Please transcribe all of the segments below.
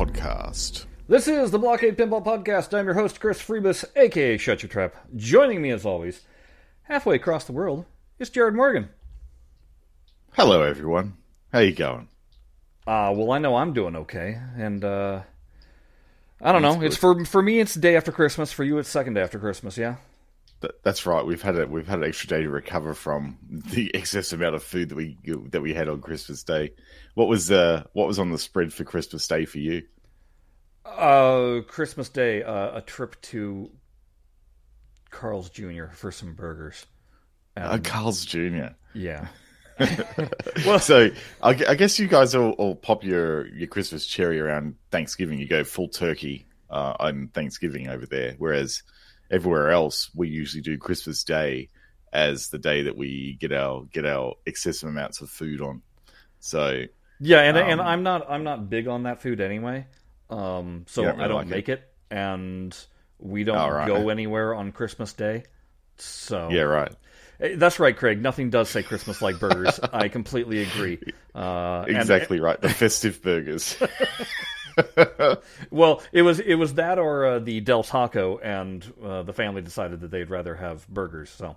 Podcast. This is the Blockade Pinball Podcast. I'm your host, Chris Freebus, aka Shut Your Trap. Joining me, as always, halfway across the world, is Jared Morgan. Hello, everyone. How you going? Uh, well, I know I'm doing okay, and uh, I don't That's know. It's for for me, it's day after Christmas. For you, it's second day after Christmas. Yeah. Th- That's right. We've had a we've had an extra day to recover from the excess amount of food that we that we had on Christmas Day. What was uh what was on the spread for Christmas Day for you? Uh, Christmas Day, uh, a trip to Carl's Jr. for some burgers. Uh, Carl's Jr. yeah. Well, so I, I guess you guys all, all pop your your Christmas cherry around Thanksgiving. You go full turkey uh, on Thanksgiving over there, whereas everywhere else we usually do Christmas Day as the day that we get our get our excessive amounts of food on. So Yeah, and and Um, I'm not I'm not big on that food anyway. Um, so don't I don't like make it. and we don't right. go anywhere on Christmas Day. So yeah, right. Eh, that's right, Craig. Nothing does say Christmas like burgers. I completely agree. Uh, and- Exactly right. The festive burgers. well, it was it was that or uh, the Del Taco, and uh, the family decided that they'd rather have burgers. So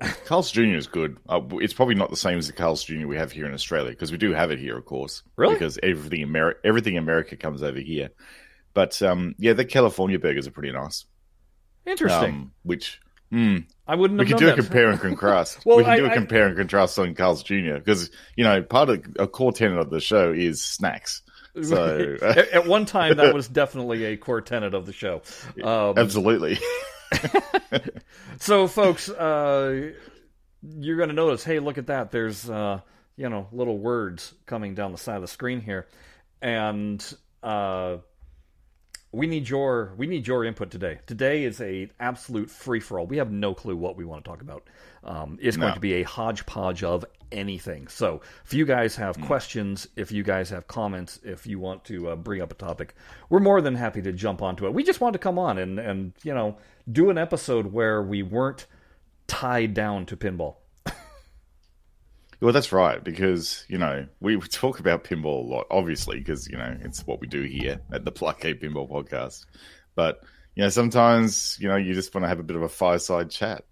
Carl's Jr. is good. Uh, it's probably not the same as the Carl's Jr. we have here in Australia because we do have it here, of course. Really? Because everything Ameri- everything America comes over here. But um, yeah, the California burgers are pretty nice. interesting. Um, which mm, I wouldn't we known do a compare and contrast. Well, we can I- do a I- compare and contrast on Carl's Jr. because you know part of a core tenet of the show is snacks. So at, at one time, that was definitely a core tenet of the show. Um, absolutely, So, folks, uh, you're going to notice. Hey, look at that! There's uh, you know little words coming down the side of the screen here, and uh, we need your we need your input today. Today is a absolute free for all. We have no clue what we want to talk about. Um, it's going to be a hodgepodge of anything. So, if you guys have Hmm. questions, if you guys have comments, if you want to uh, bring up a topic, we're more than happy to jump onto it. We just want to come on and and you know do an episode where we weren't tied down to pinball. Well, that's right because you know we talk about pinball a lot, obviously, because you know it's what we do here at the Pluckgate Pinball Podcast. But you know, sometimes you know you just want to have a bit of a fireside chat.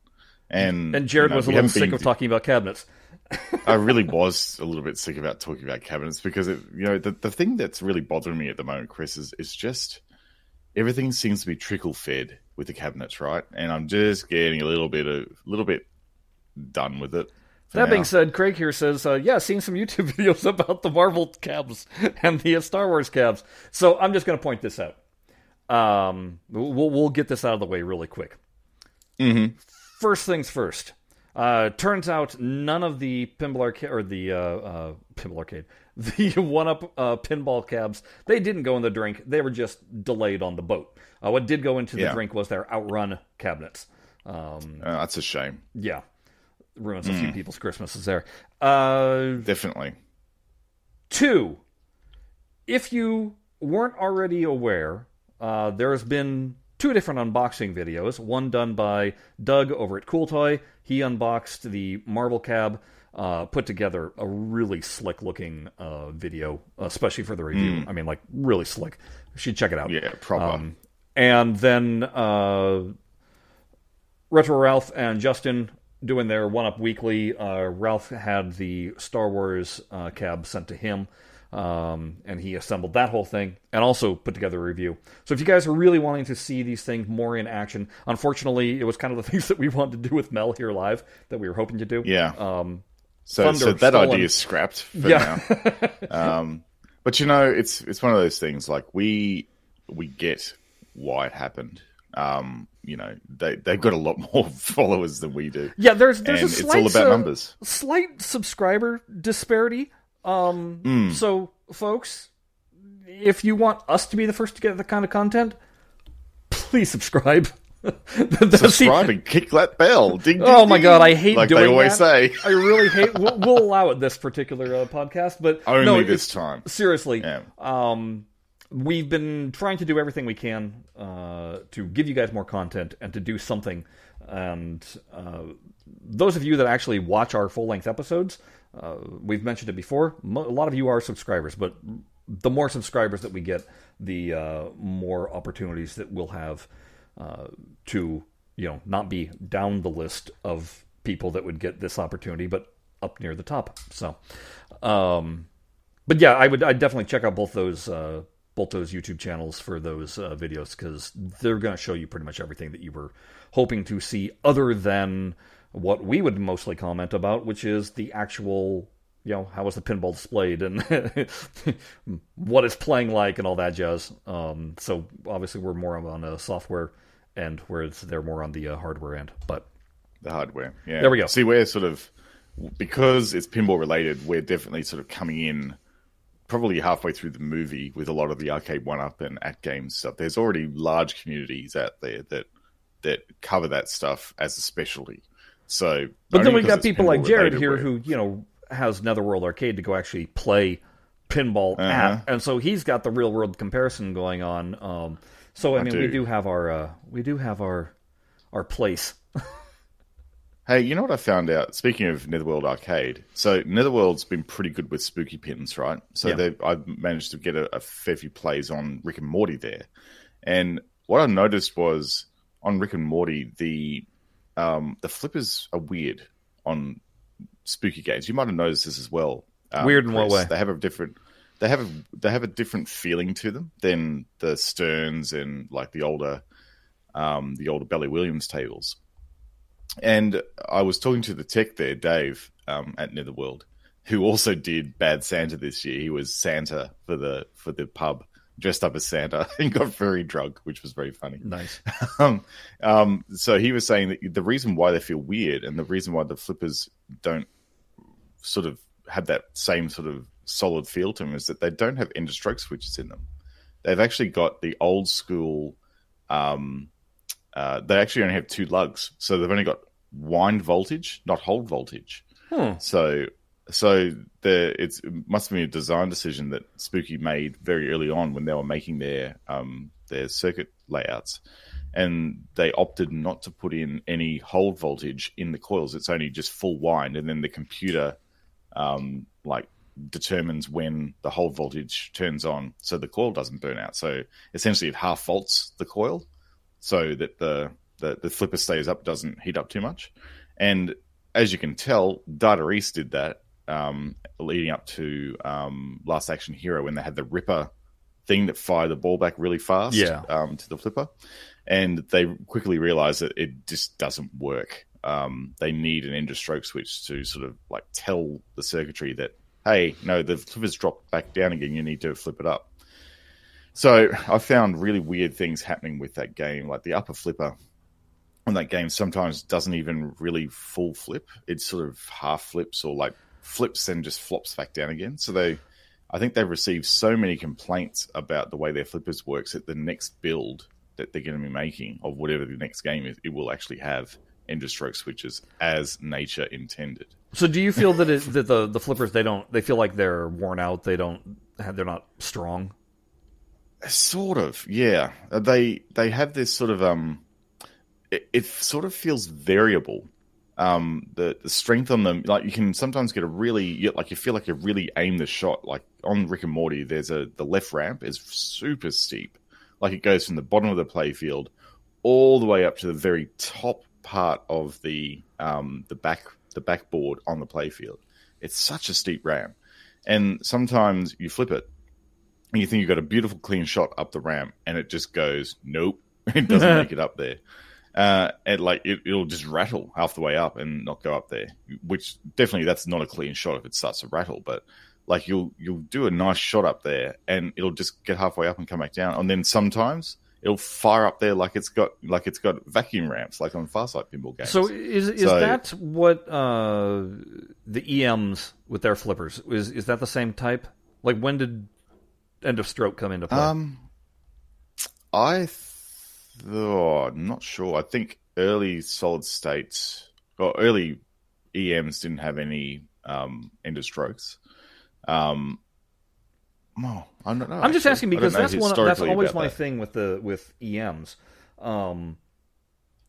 And And Jared you know, was a little sick of talking about cabinets. I really was a little bit sick about talking about cabinets because it, you know the the thing that's really bothering me at the moment, Chris, is is just everything seems to be trickle fed with the cabinets, right? And I'm just getting a little bit of a little bit done with it. That being said, Craig here says, uh, "Yeah, seen some YouTube videos about the Marvel cabs and the Star Wars cabs." So I'm just going to point this out. Um, we'll we'll get this out of the way really quick. Mhm. First things first. Uh, turns out none of the pinball arcade or the uh, uh, pinball arcade, the one up uh, pinball cabs, they didn't go in the drink. They were just delayed on the boat. Uh, what did go into the Yeah. drink was their outrun cabinets. Um, Uh, that's a shame, yeah, ruins a Hmm. few people's Christmases there. Uh, definitely. Two, if you weren't already aware, uh, there has been two different unboxing videos. One done by Doug over at Cool Toy. He unboxed the Marvel Cab, uh, put together a really slick looking uh, video, especially for the review. I mean, like really slick. You should check it out. Yeah, proper. Um, and then uh, Retro Ralph and Justin doing their one up weekly. Uh, Ralph had the Star Wars uh, cab sent to him, um, and he assembled that whole thing and also put together a review. So if you guys are really wanting to see these things more in action, unfortunately, it was kind of the things that we wanted to do with Mel here live that we were hoping to do. Yeah. Um, So, Thunder so that stolen. idea is scrapped for yeah. now. Um, but you know, it's it's one of those things. Like we we get why it happened. Um, you know, they they've got a lot more followers than we do, yeah, there's there's and a it's slight all about uh, numbers. slight subscriber disparity. Um, Hmm. So, folks, if you want us to be the first to get the kind of content, please subscribe. Subscribe and kick that bell. Ding, ding, Oh my ding. god, I hate doing. like doing they always that. say. I really hate. We'll, we'll allow it this particular uh, podcast, but Only no, this it's- time. Seriously, Yeah. um, we've been trying to do everything we can uh, to give you guys more content and to do something. And uh, those of you that actually watch our full length episodes, uh, we've mentioned it before. Mo- a lot of you are subscribers, but the more subscribers that we get, the uh, more opportunities that we'll have uh, to you know not be down the list of people that would get this opportunity, but up near the top. So, um, but yeah, I would I definitely check out both those uh, both those YouTube channels for those uh, videos because they're going to show you pretty much everything that you were hoping to see, other than what we would mostly comment about, which is the actual you know how was the pinball displayed and what it's playing like and all that jazz. Um, so obviously we're more on a software end, whereas they're more on the uh, hardware end. But the hardware, yeah. There we go. See, we're sort of because it's pinball related. We're definitely sort of coming in probably halfway through the movie with a lot of the arcade one up and at games stuff. There's already large communities out there that that cover that stuff as a specialty. So, but then we've got people like Jared here who you know has Netherworld Arcade to go actually play pinball uh-huh. at, and so he's got the real world comparison going on. Um, so I, I mean, do. we do have our uh, we do have our our place. hey, you know what I found out? Speaking of Netherworld Arcade, so Netherworld's been pretty good with spooky pins, right? So yeah. I've managed to get a, a fair few plays on Rick and Morty there, and what I noticed was on Rick and Morty the um, the flippers are weird on spooky games. You might have noticed this as well. Um, weird in Chris. what way? They have a different. They have a they have a different feeling to them than the Sterns and like the older, um, the older Bally Williams tables. And I was talking to the tech there, Dave, um, at Netherworld, who also did Bad Santa this year. He was Santa for the for the pub, dressed up as Santa and got very drunk, which was very funny. Nice. um, um, so he was saying that the reason why they feel weird and the reason why the flippers don't sort of have that same sort of solid feel to them is that they don't have end of stroke switches in them. They've actually got the old school. Um, uh, they actually only have two lugs, so they've only got wind voltage, not hold voltage. Hmm. So so the it's it must have been a design decision that Spooky made very early on when they were making their um, their circuit layouts, and they opted not to put in any hold voltage in the coils. It's only just full wind, and then the computer um, like determines when the hold voltage turns on, so the coil doesn't burn out. So essentially, it half faults the coil, so that the the, the flipper stays up, doesn't heat up too much, and as you can tell, Data East did that um, leading up to um, Last Action Hero when they had the Ripper thing that fired the ball back really fast yeah. um, to the flipper. And they quickly realized that it just doesn't work. Um, they need an end stroke switch to sort of like tell the circuitry that, hey, no, the flipper's dropped back down again. You need to flip it up. So I found really weird things happening with that game. Like the upper flipper on that game sometimes doesn't even really full flip. It sort of half flips or like flips and just flops back down again. So they, I think they've received so many complaints about the way their flippers works that the next build that they're going to be making of whatever the next game is, it will actually have end of stroke switches as nature intended. So do you feel that it, that the the flippers they don't they feel like they're worn out? They don't they're not strong. Sort of, yeah. They they have this sort of um, it, it sort of feels variable um, the, the strength on them, like you can sometimes get a really, like you feel like you really aim the shot. Like on Rick and Morty, there's a the left ramp is super steep, like it goes from the bottom of the playfield all the way up to the very top part of the um, the back the backboard on the playfield. It's such a steep ramp, and sometimes you flip it and you think you've got a beautiful clean shot up the ramp, and it just goes nope, it doesn't make it up there uh, and like it, will just rattle half the way up and not go up there. Which definitely that's not a clean shot if it starts to rattle, but like you'll you'll do a nice shot up there and it'll just get halfway up and come back down, and then sometimes it'll fire up there like it's got like it's got vacuum ramps like on Farsight pinball games. So is is so, that what uh, the EMs with their flippers is is that the same type? Like when did End of Stroke come into play? Um, I Oh, not sure. I think early solid states or early EMs didn't have any um, end of strokes. Um, oh, I don't know. I'm just asking because that's one. That's always my that. thing with the with EMs. Um,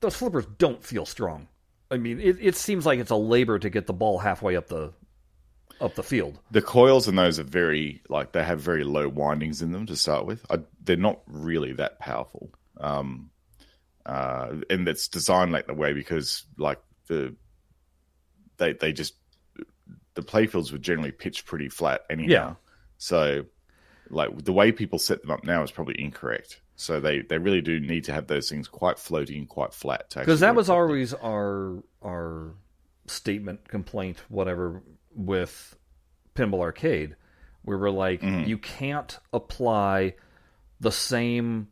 those flippers don't feel strong. I mean, it, it seems like it's a labor to get the ball halfway up the up the field. The coils in those are very like they have very low windings in them to start with. I, they're not really that powerful, um, uh, and it's designed like the way because like the they they just the playfields were generally pitched pretty flat anyhow. Yeah. So like the way people set them up now is probably incorrect. So they, they really do need to have those things quite floaty and quite flat. Because that was always our our statement, complaint, whatever, with Pinball Arcade, where we're like, Mm-hmm. you can't apply the same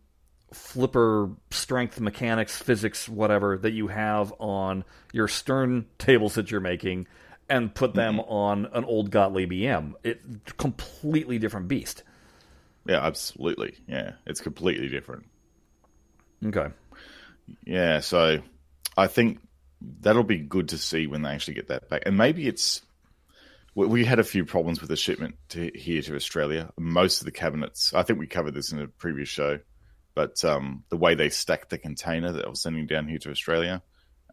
flipper strength mechanics, physics, whatever that you have on your Stern tables that you're making, and put them Mm-hmm. on an old Gottlieb EM. It completely different beast. Yeah, absolutely. Yeah, it's completely different. Okay. Yeah, so I think that'll be good to see when they actually get that back. And maybe it's we, we had a few problems with the shipment to here to Australia. Most of the cabinets, I think we covered this in a previous show, but um, the way they stacked the container that I was sending down here to Australia,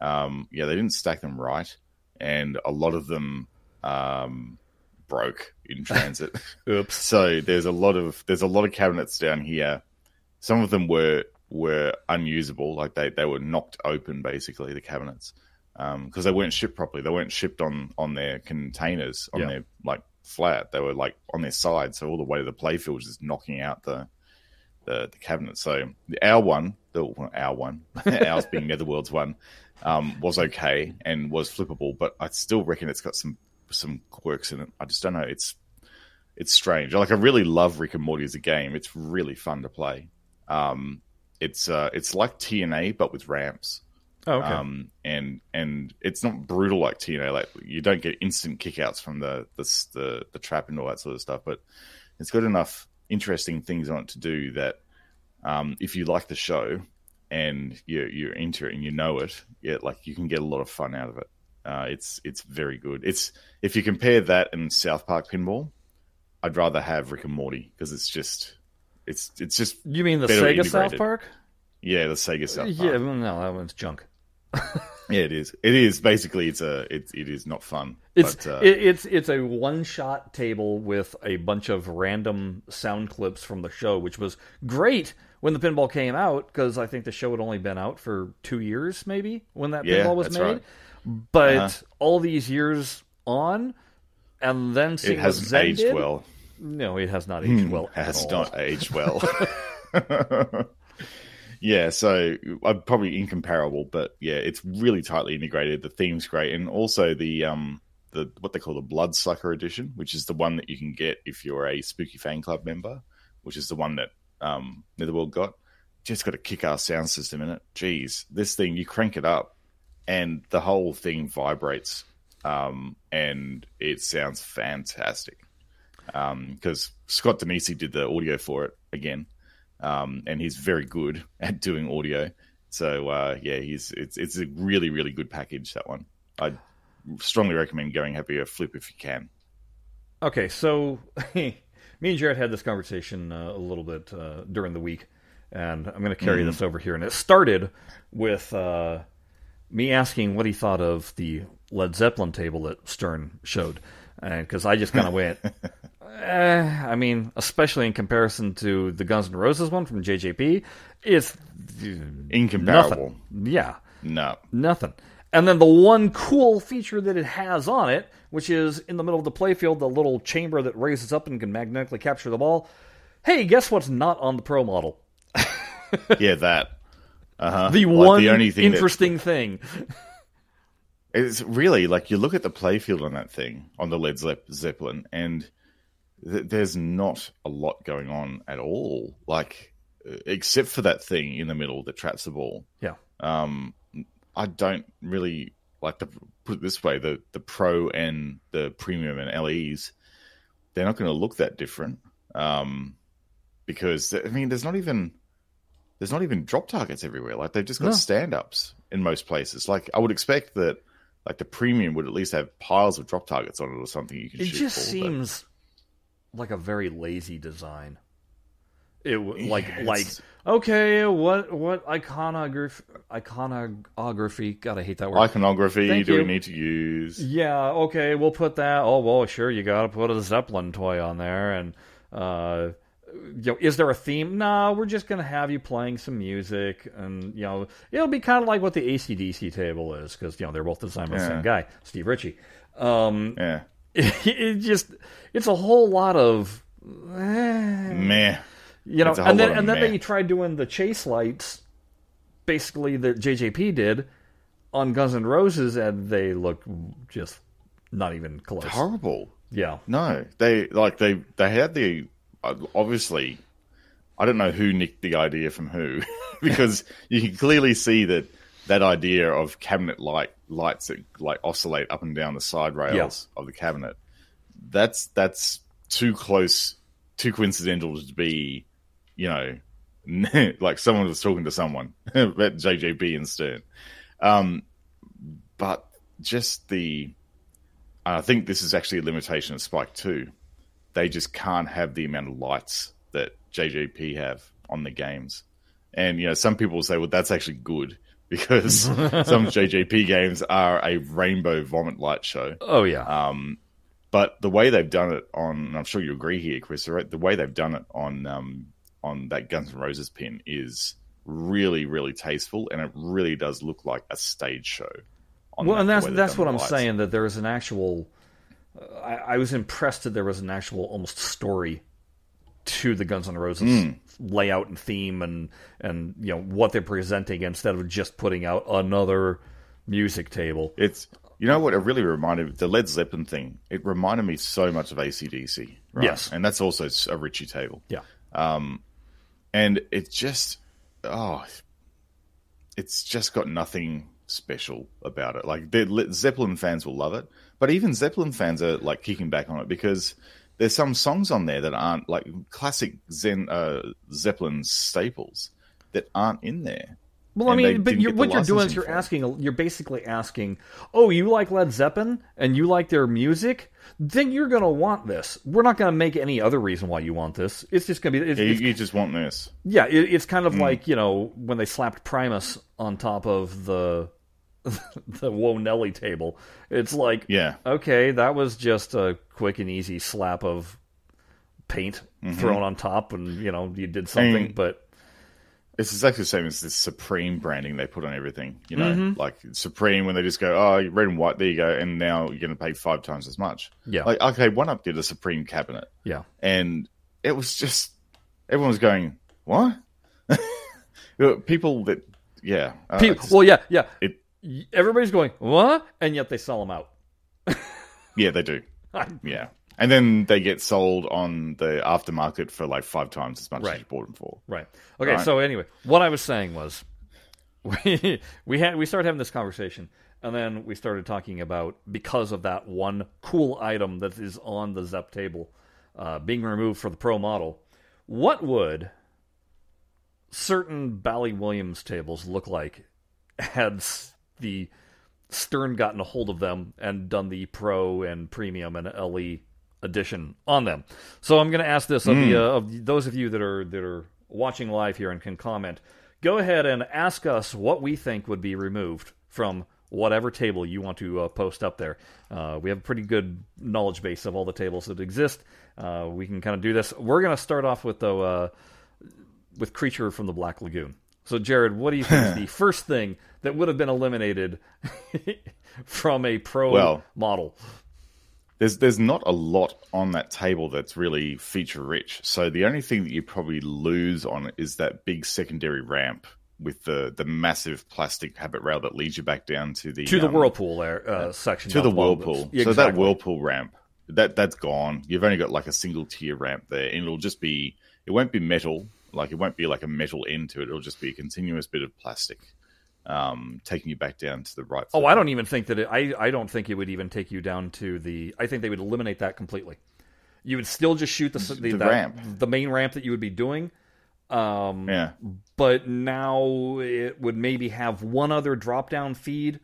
um, yeah, they didn't stack them right, and a lot of them um, broke in transit. Oops. So there's a lot of there's a lot of cabinets down here. Some of them were were unusable, like they, they were knocked open basically the cabinets because they weren't shipped properly. They weren't shipped on on their containers on their like flat. They were like on their side, so all the way to the playfield was just knocking out the the, the cabinet. So the our one, the well, our one, ours being Netherworld's one, um, was okay and was flippable, but I still reckon it's got some some quirks in it. I just don't know. It's it's strange. Like I really love Rick and Morty as a game. It's really fun to play. Um, it's uh, it's like TNA but with ramps. Oh, okay. Um, and and it's not brutal like TNA. Like you don't get instant kickouts from the the the, the trap and all that sort of stuff. But it's got enough interesting things on it to do that um, if you like the show and you're you're into it and you know it, yeah, like you can get a lot of fun out of it. Uh, it's it's very good. It's if you compare that and South Park Pinball, I'd rather have Rick and Morty because it's just it's it's just you mean the Sega South. Park? yeah the Sega South Park. Yeah, well, no, that one's junk. Yeah, it is. It is basically it's a it, it is not fun. It's but, uh, it, it's it's a one shot table with a bunch of random sound clips from the show, which was great when the pinball came out because I think the show had only been out for two years, maybe when that Yeah, pinball was made. right. But Uh-huh. all these years on, and then seeing it hasn't aged did, well. No, it has not aged well. at Has all. not aged well. yeah, so I'm probably incomparable, but yeah, it's really tightly integrated. The theme's great, and also the um the what they call the Bloodsucker edition, which is the one that you can get if you're a Spooky Fan Club member, which is the one that um Netherworld got. Just got a kick-ass sound system in it. Jeez, this thing you crank it up, and the whole thing vibrates, um, and it sounds fantastic because Scott Danesi did the audio for it again, um, and he's very good at doing audio. So uh, yeah, he's it's it's a really really good package that one. I strongly recommend going have a flip if you can. Okay, so me and Jared had this conversation uh, a little bit uh, during the week, and I'm going to carry this over here. And it started with uh, me asking what he thought of the Led Zeppelin table that Stern showed, and because I just kind of went, eh, I mean, especially in comparison to the Guns N' Roses one from JJP, it's Incomparable. Nothing. Yeah, No, Nothing. And then the one cool feature that it has on it, which is in the middle of the playfield, the little chamber that raises up and can magnetically capture the ball. Hey, guess what's not on the Pro model? yeah, that. Uh-huh. The Like, one the only thing that- interesting thing. It's really like you look at the playfield on that thing on the Led Zepp- Zeppelin, and th- there's not a lot going on at all. Like uh, except for that thing in the middle that traps the ball. Yeah. Um, I don't really like to put it this way: the the Pro and the Premium and LEs, they're not going to look that different. Um, because I mean, there's not even there's not even drop targets everywhere. Like they've just got No. stand ups in most places. Like I would expect that, like the Premium would at least have piles of drop targets on it or something you can It just for. seems like a very lazy design. It like Yeah, like okay, what what iconography iconography? God, I hate that word. Iconography Thank do you. we need to use? Yeah, okay, we'll put that. Oh, well, sure, you got to put a Zeppelin toy on there, and uh, you know, is there a theme? No, we're just gonna have you playing some music, and you know, it'll be kind of like what the ACDC table is, because you know they're both designed by the same guy, Steve Ritchie. Um, Yeah. it, just it's a whole lot of. eh, Meh. you know, It's a whole and then and then meh. they tried doing the chase lights, basically that JJP did on Guns N' Roses, and they look just not even close. Horrible. Yeah, No, they like they they had the uh, obviously. I don't know who nicked the idea from who, because you can clearly see that that idea of cabinet light lights that like oscillate up and down the side rails of the cabinet. That's that's too close, too coincidental to be, you know, like someone was talking to someone at JJP and Stern. Um, but just the, I think this is actually a limitation of Spike 2. They just can't have the amount of lights that JJP have on the games. And, you know, some people will say, well, that's actually good because some JJP games are a rainbow vomit light show. oh yeah, Um, but the way they've done it on, and I'm sure you agree here, Chris, right? The way they've done it on um, on that Guns N' Roses pin is really, really tasteful, and it really does look like a stage show. on well, that, and that's that's what I'm lights. saying. That there is an actual. Uh, I, I was impressed that there was an actual almost story to the Guns N' Roses Hmm. Layout and theme, and and you know what they're presenting instead of just putting out another music table. It's you know what it really reminded me the Led Zeppelin thing. It reminded me so much of ACDC. Right? Yes. and that's also a Ritchie table. Yeah. Um, and it just oh it's just got nothing special about it like the zeppelin fans will love it but even zeppelin fans are like kicking back on it because there's some songs on there that aren't like classic Zen, uh, zeppelin staples that aren't in there Well, I mean, but you're, what you're doing is you're for asking, you're basically asking, oh, you like Led Zeppelin and you like their music, then you're gonna want this. We're not gonna make any other reason why you want this. It's just gonna be, it's, Yeah, you, it's- you just want this yeah, it, it's kind of Hmm. like you know when they slapped Primus on top of the the Whoa Nellie table. It's like, yeah okay, that was just a quick and easy slap of paint thrown on top, and you know you did something, Mm-hmm. mean, but. It's exactly the same as this Supreme branding they put on everything. You know, Mm-hmm. like Supreme when they just go, oh, red and white, there you go, and now you're going to pay five times as much. Yeah. Like, okay, One Up did a Supreme cabinet, Yeah, and it was just everyone was going, what? People that, yeah, uh, Pe- just- well, yeah, yeah. it, Everybody's going what, and yet they sell them out. yeah, they do, yeah, and then they get sold on the aftermarket for like five times as much Right. as you bought them for. Right. Okay. Right. So anyway, what I was saying was, we we had we started having this conversation, and then we started talking about because of that one cool item that is on the Zep table uh, being removed for the Pro model. What would certain Bally Williams tables look like had the Stern gotten a hold of them and done the Pro and Premium and LE edition on them. So I'm going to ask this of, the, uh, of those of you that are that are watching live here and can comment. Go ahead and ask us what we think would be removed from whatever table you want to uh, post up there. Uh, we have a pretty good knowledge base of all the tables that exist. Uh, we can kind of do this. We're going to start off with though uh, with Creature from the Black Lagoon. So, Jared, what do you think is the first thing that would have been eliminated from a pro Well- model? There's there's not a lot on that table that's really feature rich. So the only thing that you probably lose on is that big secondary ramp with the the massive plastic habit rail that leads you back down to the To the um, whirlpool there, uh, section. to the whirlpool. Yeah, So that whirlpool ramp that that's gone. You've only got like a single tier ramp there, and it'll just be it won't be metal. Like it won't be like a metal end to it. It'll just be a continuous bit of plastic, um, taking you back down to the right. Oh, I don't even think that it. I I don't think it would even take you down to the. I think they would eliminate that completely. You would still just shoot the the, The that- ramp. the main ramp that you would be doing. Um, yeah. but now it would maybe have one other drop down feed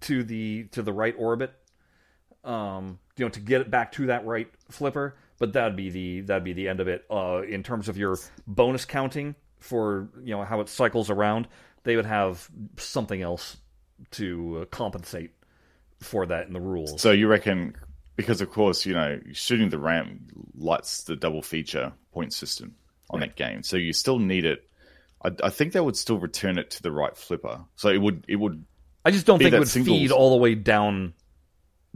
to the to the right orbit um you know to get it back to that right flipper but that'd be the that'd be the end of it. Uh, in terms of your bonus counting for you know how it cycles around, they would have something else to uh, compensate for that in the rules. So you reckon because of course you know shooting the ramp lights the double feature point system on right. that game, so you still need it. I, I, think they would still return it to the right flipper, so it would it would. I just don't think it would singles... feed all the way down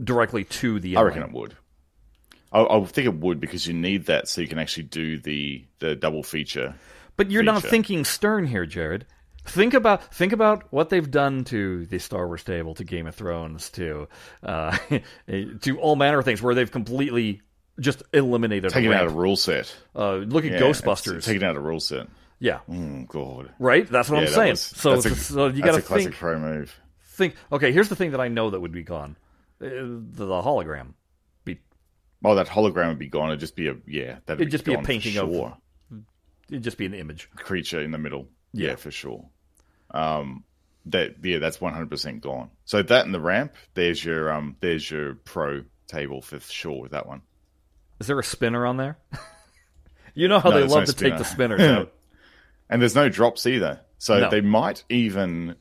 directly to the. I reckon it would. I, I think it would because you need that so you can actually do the the double feature. But you're feature. not thinking Stern here, Jared. Think about think about what they've done to the Star Wars table, to Game of Thrones, to uh, to all manner of things, where they've completely just eliminated taking out a rule set. Uh, look at yeah, Ghostbusters, taking out a rule set. Yeah. Oh God. Right. That's what yeah, I'm saying. Was, so, a, so you got to think. pro move. Think. Okay. Here's the thing that I know that would be gone: uh, the, the hologram. Be. Oh, that hologram would be gone. It'd just be a yeah. That'd it'd just be a painting sure. of. It'd just be an image. Creature in the middle. Yeah, yeah for sure. Um, that yeah, that's one hundred percent gone. So that and the ramp, there's your um, there's your pro table for sure with that one. Is there a spinner on there? you know how no, they love no to spinner. take the spinners out. and there's no drops either. So no. they might even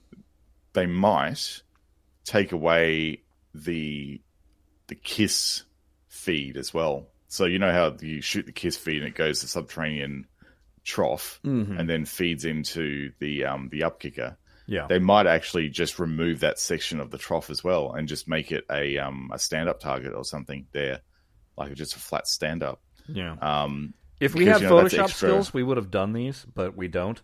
they might take away the the kiss feed as well. So you know how you shoot the kiss feed and it goes to subterranean trough mm-hmm. and then feeds into the um, the upkicker. Yeah, they might actually just remove that section of the trough as well and just make it a um, a stand up target or something there, like just a flat stand up. Yeah. Um, if we had Photoshop extra... skills, we would have done these, but we don't.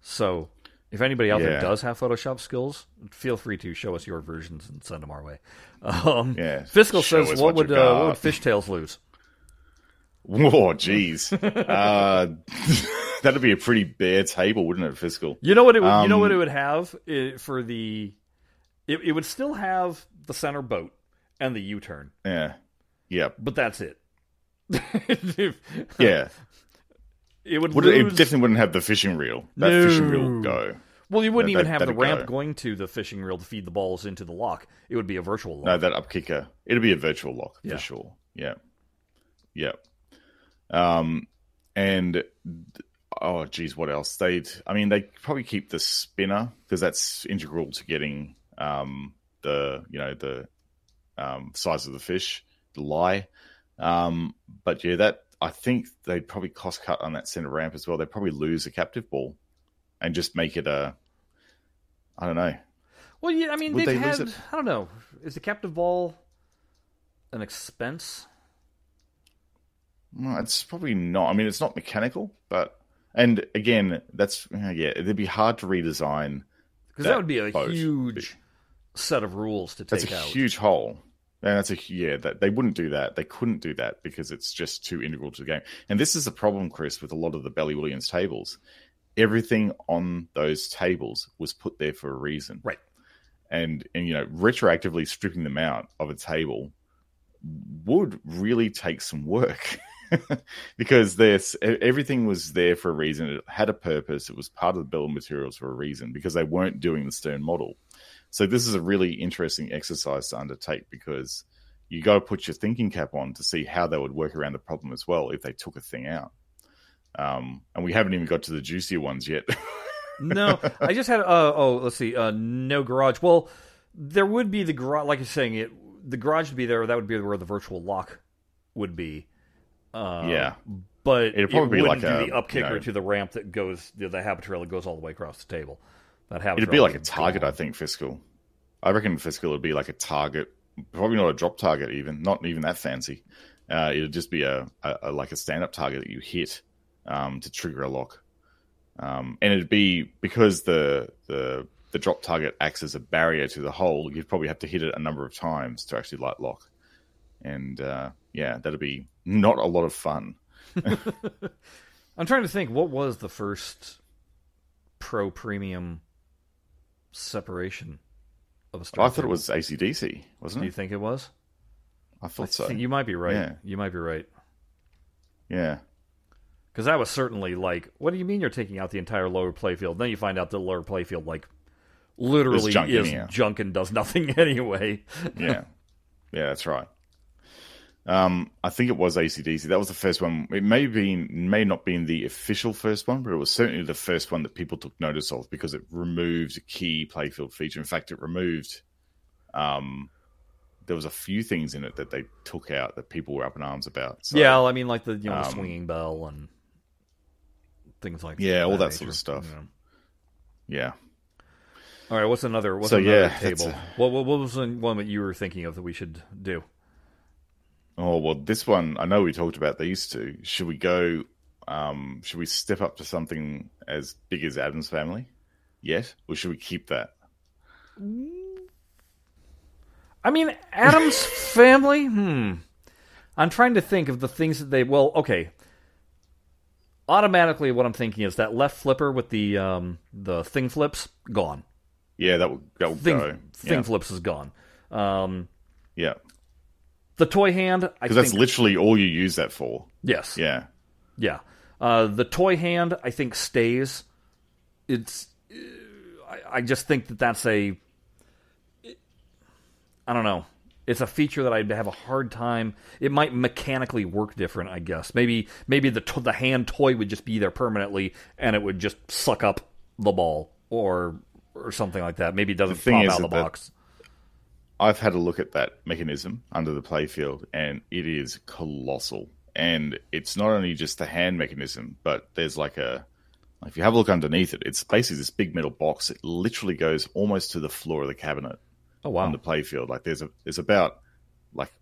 So, if anybody out yeah. there does have Photoshop skills, feel free to show us your versions and send them our way. Um, yeah. Fiscal says, what, what would uh, what would Fishtails lose? Whoa, jeez. uh, that'd be a pretty bare table, wouldn't it, fiscal? You know what it would, um, you know what it um, would have for the it, it would still have the center boat and the U-turn. Yeah. Yeah. But that's it. yeah. It would, would lose... it, definitely wouldn't have the fishing reel. That no. fishing reel would go. Well, you wouldn't that, even have the ramp go. going to the fishing reel to feed the balls into the lock. It would be a virtual lock. No, that up kicker. It'd be a virtual lock yeah. for sure. Yeah. Yeah. Um, and oh, geez, what else? They'd, I mean, they probably keep the spinner because that's integral to getting um, the, you know, the um, size of the fish, the lie. Um, but yeah, that I think they'd probably cost cut on that center ramp as well. They'd probably lose a captive ball and just make it a, I don't know. Well, yeah, I mean, Would they've they had, I don't know, is the captive ball an expense? No, it's probably not. I mean, it's not mechanical, but and again, that's yeah, it'd be hard to redesign because that, that, would be a boat. huge set of rules to take that's a out. huge hole. And that's a yeah. That they wouldn't do that. They couldn't do that because it's just too integral to the game. And this is the problem, Chris, with a lot of the Bally Williams tables. Everything on those tables was put there for a reason, right? And and you know, retroactively stripping them out of a table would really take some work. because this everything was there for a reason. It had a purpose. It was part of the bill of materials for a reason because they weren't doing the Stern model. So this is a really interesting exercise to undertake because you got to put your thinking cap on to see how they would work around the problem as well if they took a thing out. Um, and we haven't even got to the juicier ones yet. no, I just had. Uh, oh, let's see. Uh, no garage. Well, there would be the garage. Like you're saying, it the garage would be there. That would be where the virtual lock would be. Uh, yeah, but it'd probably it be like a, the up kicker you know, to the ramp that goes the, the habit that goes all the way across the table. That habit it'd be like a target, I think. Fiscal, I reckon fiscal would be like a target, probably not a drop target, even not even that fancy. Uh, it'd just be a, a, a like a stand up target that you hit um, to trigger a lock, um, and it'd be because the the the drop target acts as a barrier to the hole. You'd probably have to hit it a number of times to actually light lock, and uh, yeah, that'd be not a lot of fun. I'm trying to think what was the first pro premium separation of a Star. I thought it was ACDC, wasn't it? Do you think it was? I thought I so. You might be right. Yeah. You might be right. Yeah. Because that was certainly like, what do you mean you're taking out the entire lower playfield? Then you find out the lower playfield like literally junk is junk and does nothing anyway. yeah, yeah, that's right. Um, I think it was ACDC. That was the first one. It may be may not been the official first one, but it was certainly the first one that people took notice of because it removed a key playfield feature. In fact, it removed. Um, there was a few things in it that they took out that people were up in arms about. So, yeah, I mean, like the you know the um, swinging bell and things like Yeah, all that nature. sort of stuff. Yeah. yeah. All right, what's another? What's So, another yeah, table? a- What, what what was the one that you were thinking of that we should do? Oh well, this one I know we talked about these two. Should we go? Um, should we step up to something as big as Addams family yet, or should we keep that? I mean, Addams family. Hmm. I'm trying to think of the things that they. Well, okay. Automatically, what I'm thinking is that left flipper with the um, the thing flips gone. Yeah, that would that would Thing go. thing Yeah, flips is gone. Um, yeah, the toy hand. Because that's literally all you use that for. yes. Yeah, Yeah. Uh, the toy hand, I think, stays. It's. uh, I, I just think that that's a. I don't know. It's a feature that I'd have a hard time. It might mechanically work different, I guess. Maybe maybe the to- the hand toy would just be there permanently, and it would just suck up the ball, or or something like that. Maybe it doesn't pop is out of the box. I've had a look at that mechanism under the playfield, and it is colossal. And it's not only just the hand mechanism, but there's like a. If you have a look underneath it, it's basically this big metal box. It literally goes almost to the floor of the cabinet. Oh wow! on the playfield. Like there's a there's about like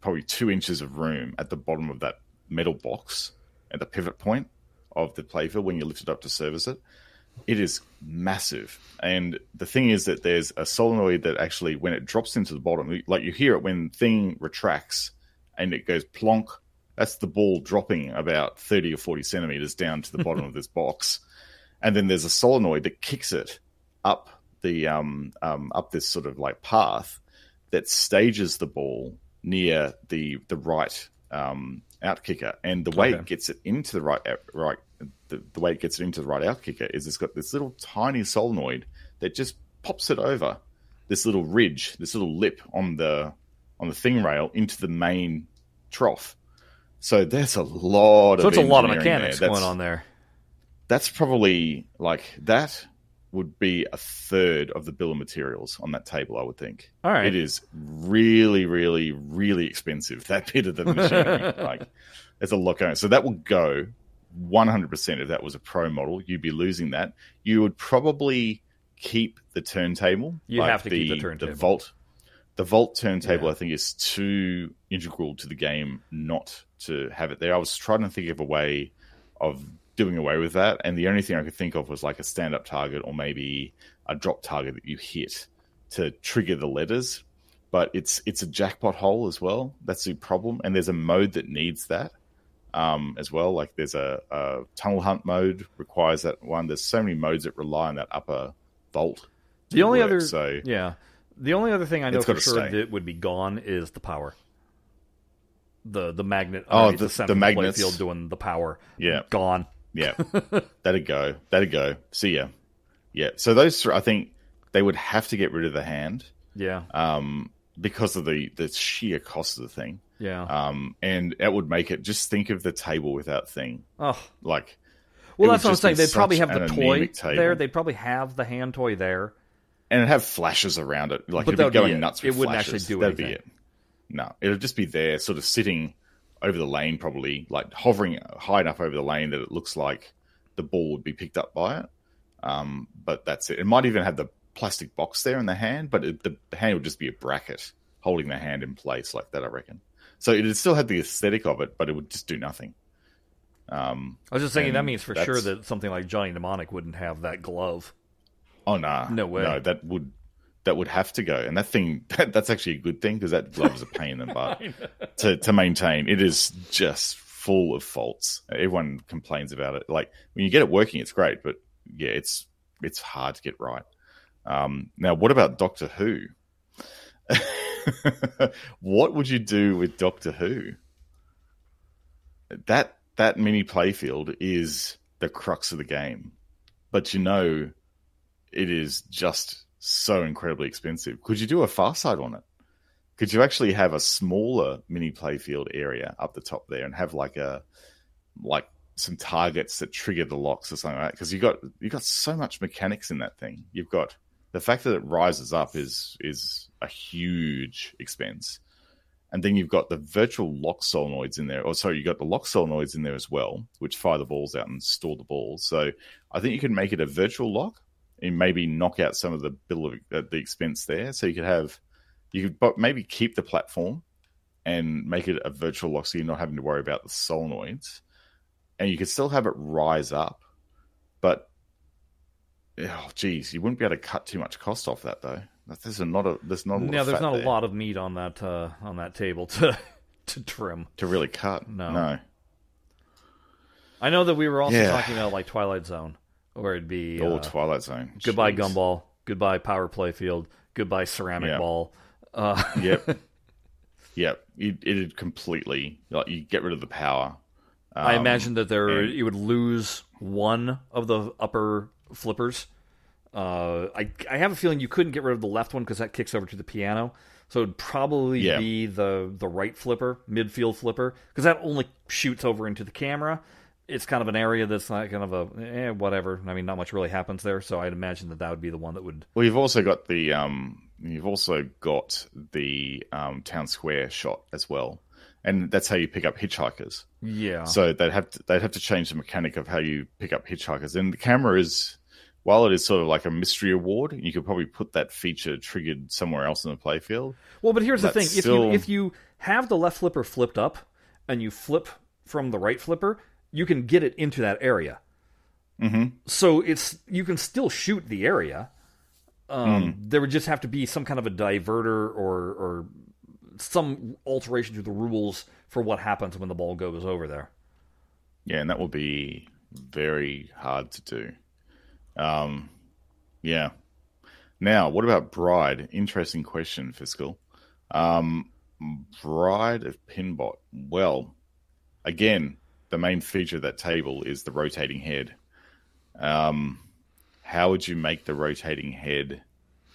probably two inches of room at the bottom of that metal box at the pivot point of the playfield when you lift it up to service it. It is massive, and the thing is that there's a solenoid that actually, when it drops into the bottom, like you hear it when thing retracts and it goes plonk. That's the ball dropping about thirty or forty centimeters down to the bottom of this box, and then there's a solenoid that kicks it up the um, um, up this sort of like path that stages the ball near the the right um, out kicker, and the way Okay. it gets it into the right right the, the way it gets it into the right out kicker is it's got this little tiny solenoid that just pops it over this little ridge, this little lip on the on the thing rail into the main trough. So there's a lot so of it's a lot of mechanics going on there. that's probably like that would be a third of the bill of materials on that table, I would think. All right. It is really, really, really expensive, that bit of the machinery. like, there's a lot going So that will go 100% if that was a pro model. You'd be losing that. You would probably keep the turntable. You'd have to keep the turntable. The Vault. The Vault turntable, Yeah. I think, is too integral to the game not to have it there. I was trying to think of a way of doing away with that, and the only thing I could think of was like a stand up target or maybe a drop target that you hit to trigger the letters. But it's it's a jackpot hole as well. That's the problem, and there's a mode that needs that um, as well. Like there's a, a tunnel hunt mode requires that one. There's so many modes that rely on that upper vault. The only work, other, so yeah, the only other thing I know for sure stay. that would be gone is the power. The the magnet. Oh, the- center the of field doing the power. Yeah. gone. Yeah, that'd go. That'd go. See ya. Yeah. So those, three, I think they would have to get rid of the hand Yeah, um, because of the the sheer cost of the thing, yeah. um, and that would make it. Just think of the table without thing. oh, Like, well, that's what I'm saying. They'd probably have the toy table. there. They'd probably have the hand toy there. and it'd have flashes around it. Like But it'd be would be going it. nuts. It With wouldn't flashes. actually do That'd anything. be it. No, it'd just be there, sort of sitting over the lane, probably like hovering high enough over the lane that it looks like the ball would be picked up by it. Um, but that's it. It might even have the plastic box there in the hand, but it, the, the hand would just be a bracket holding the hand in place like that. I reckon. So it'd still have the aesthetic of it, but it would just do nothing. Um, I was just thinking that means for that's- sure that something like Johnny Mnemonic wouldn't have that glove. Oh nah, No way. No, that would that would have to go, and that thing that, that's actually a good thing because that glove is a pain in the butt to to maintain. It is just full of faults. Everyone complains about it. Like when you get it working, it's great, but yeah, it's it's hard to get right. Um, now, what about Doctor Who? what would you do with Doctor Who? That that mini playfield is the crux of the game, but you know, it is just so incredibly expensive. Could you do a far side on it? could you actually have a smaller mini playfield area up the top there and have like a like some targets that trigger the locks or something like that? Because you got you got so much mechanics in that thing. You've got the fact that it rises up is is a huge expense. And then you've got the virtual lock solenoids in there. Or sorry, you've got the lock solenoids in there as well, which fire the balls out and store the balls. So I think you can make it a virtual lock and maybe knock out some of the bill of uh, the expense there. So you could have you could maybe keep the platform and make it a virtual lock, so you're not having to worry about the solenoids, and you could still have it rise up, but oh geez, you wouldn't be able to cut too much cost off that though. There's not a there's not a yeah. There's not there a lot of meat on that uh, on that table to to trim. to really cut. No. no. I know that we were also Yeah. talking about like Twilight Zone, where it'd be Oh, uh, Twilight Zone. goodbye Jeez. gumball, goodbye power play field, goodbye ceramic Yeah. ball. Uh, Yep. yep. You, it'd completely like you get rid of the power. I Um, imagine that there and- you would lose one of the upper flippers. Uh, I I have a feeling you couldn't get rid of the left one because that kicks over to the piano. So it'd probably Yeah. be the the right flipper, midfield flipper, because that only shoots over into the camera. It's kind of an area that's not kind of a eh, whatever. I mean, not much really happens there. So I'd imagine that that would be the one that would. Well, you've also got the um, you've also got the um, town square shot as well, and that's how you pick up hitchhikers. Yeah. So they'd have to they'd have to change the mechanic of how you pick up hitchhikers. And the camera is, while it is sort of like a mystery award, you could probably put that feature triggered somewhere else in the playfield. Well, but here's the thing: That's if you if you have the left flipper flipped up and you flip from the right flipper, you can get it into that area. Mm-hmm. So it's you can still shoot the area. Um, Hmm. There would just have to be some kind of a diverter or or some alteration to the rules for what happens when the ball goes over there. Yeah, and that will be very hard to do. Um, yeah. Now, what about Bride? Interesting question, Fiscal. Um, Bride of Pinbot. Well, again, the main feature of that table is the rotating head. Um, how would you make the rotating head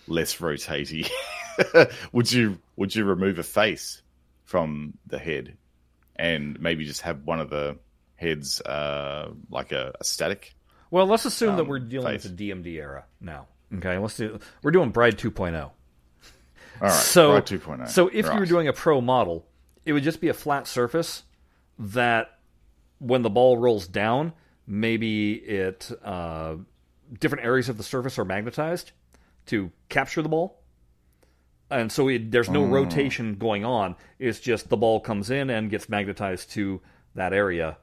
less rotatey? would you would you remove a face from the head and maybe just have one of the heads uh, like a, a static? Well, let's assume that Um, we're dealing face. with the DMD era now. Okay, let's do. We're doing Bride oh. 2.0. All right, so Bride 2.0. So if you were doing a pro model, it would just be a flat surface that when the ball rolls down, maybe it uh, different areas of the surface are magnetized to capture the ball. And so it, there's no rotation going on. It's just the ball comes in and gets magnetized to that area.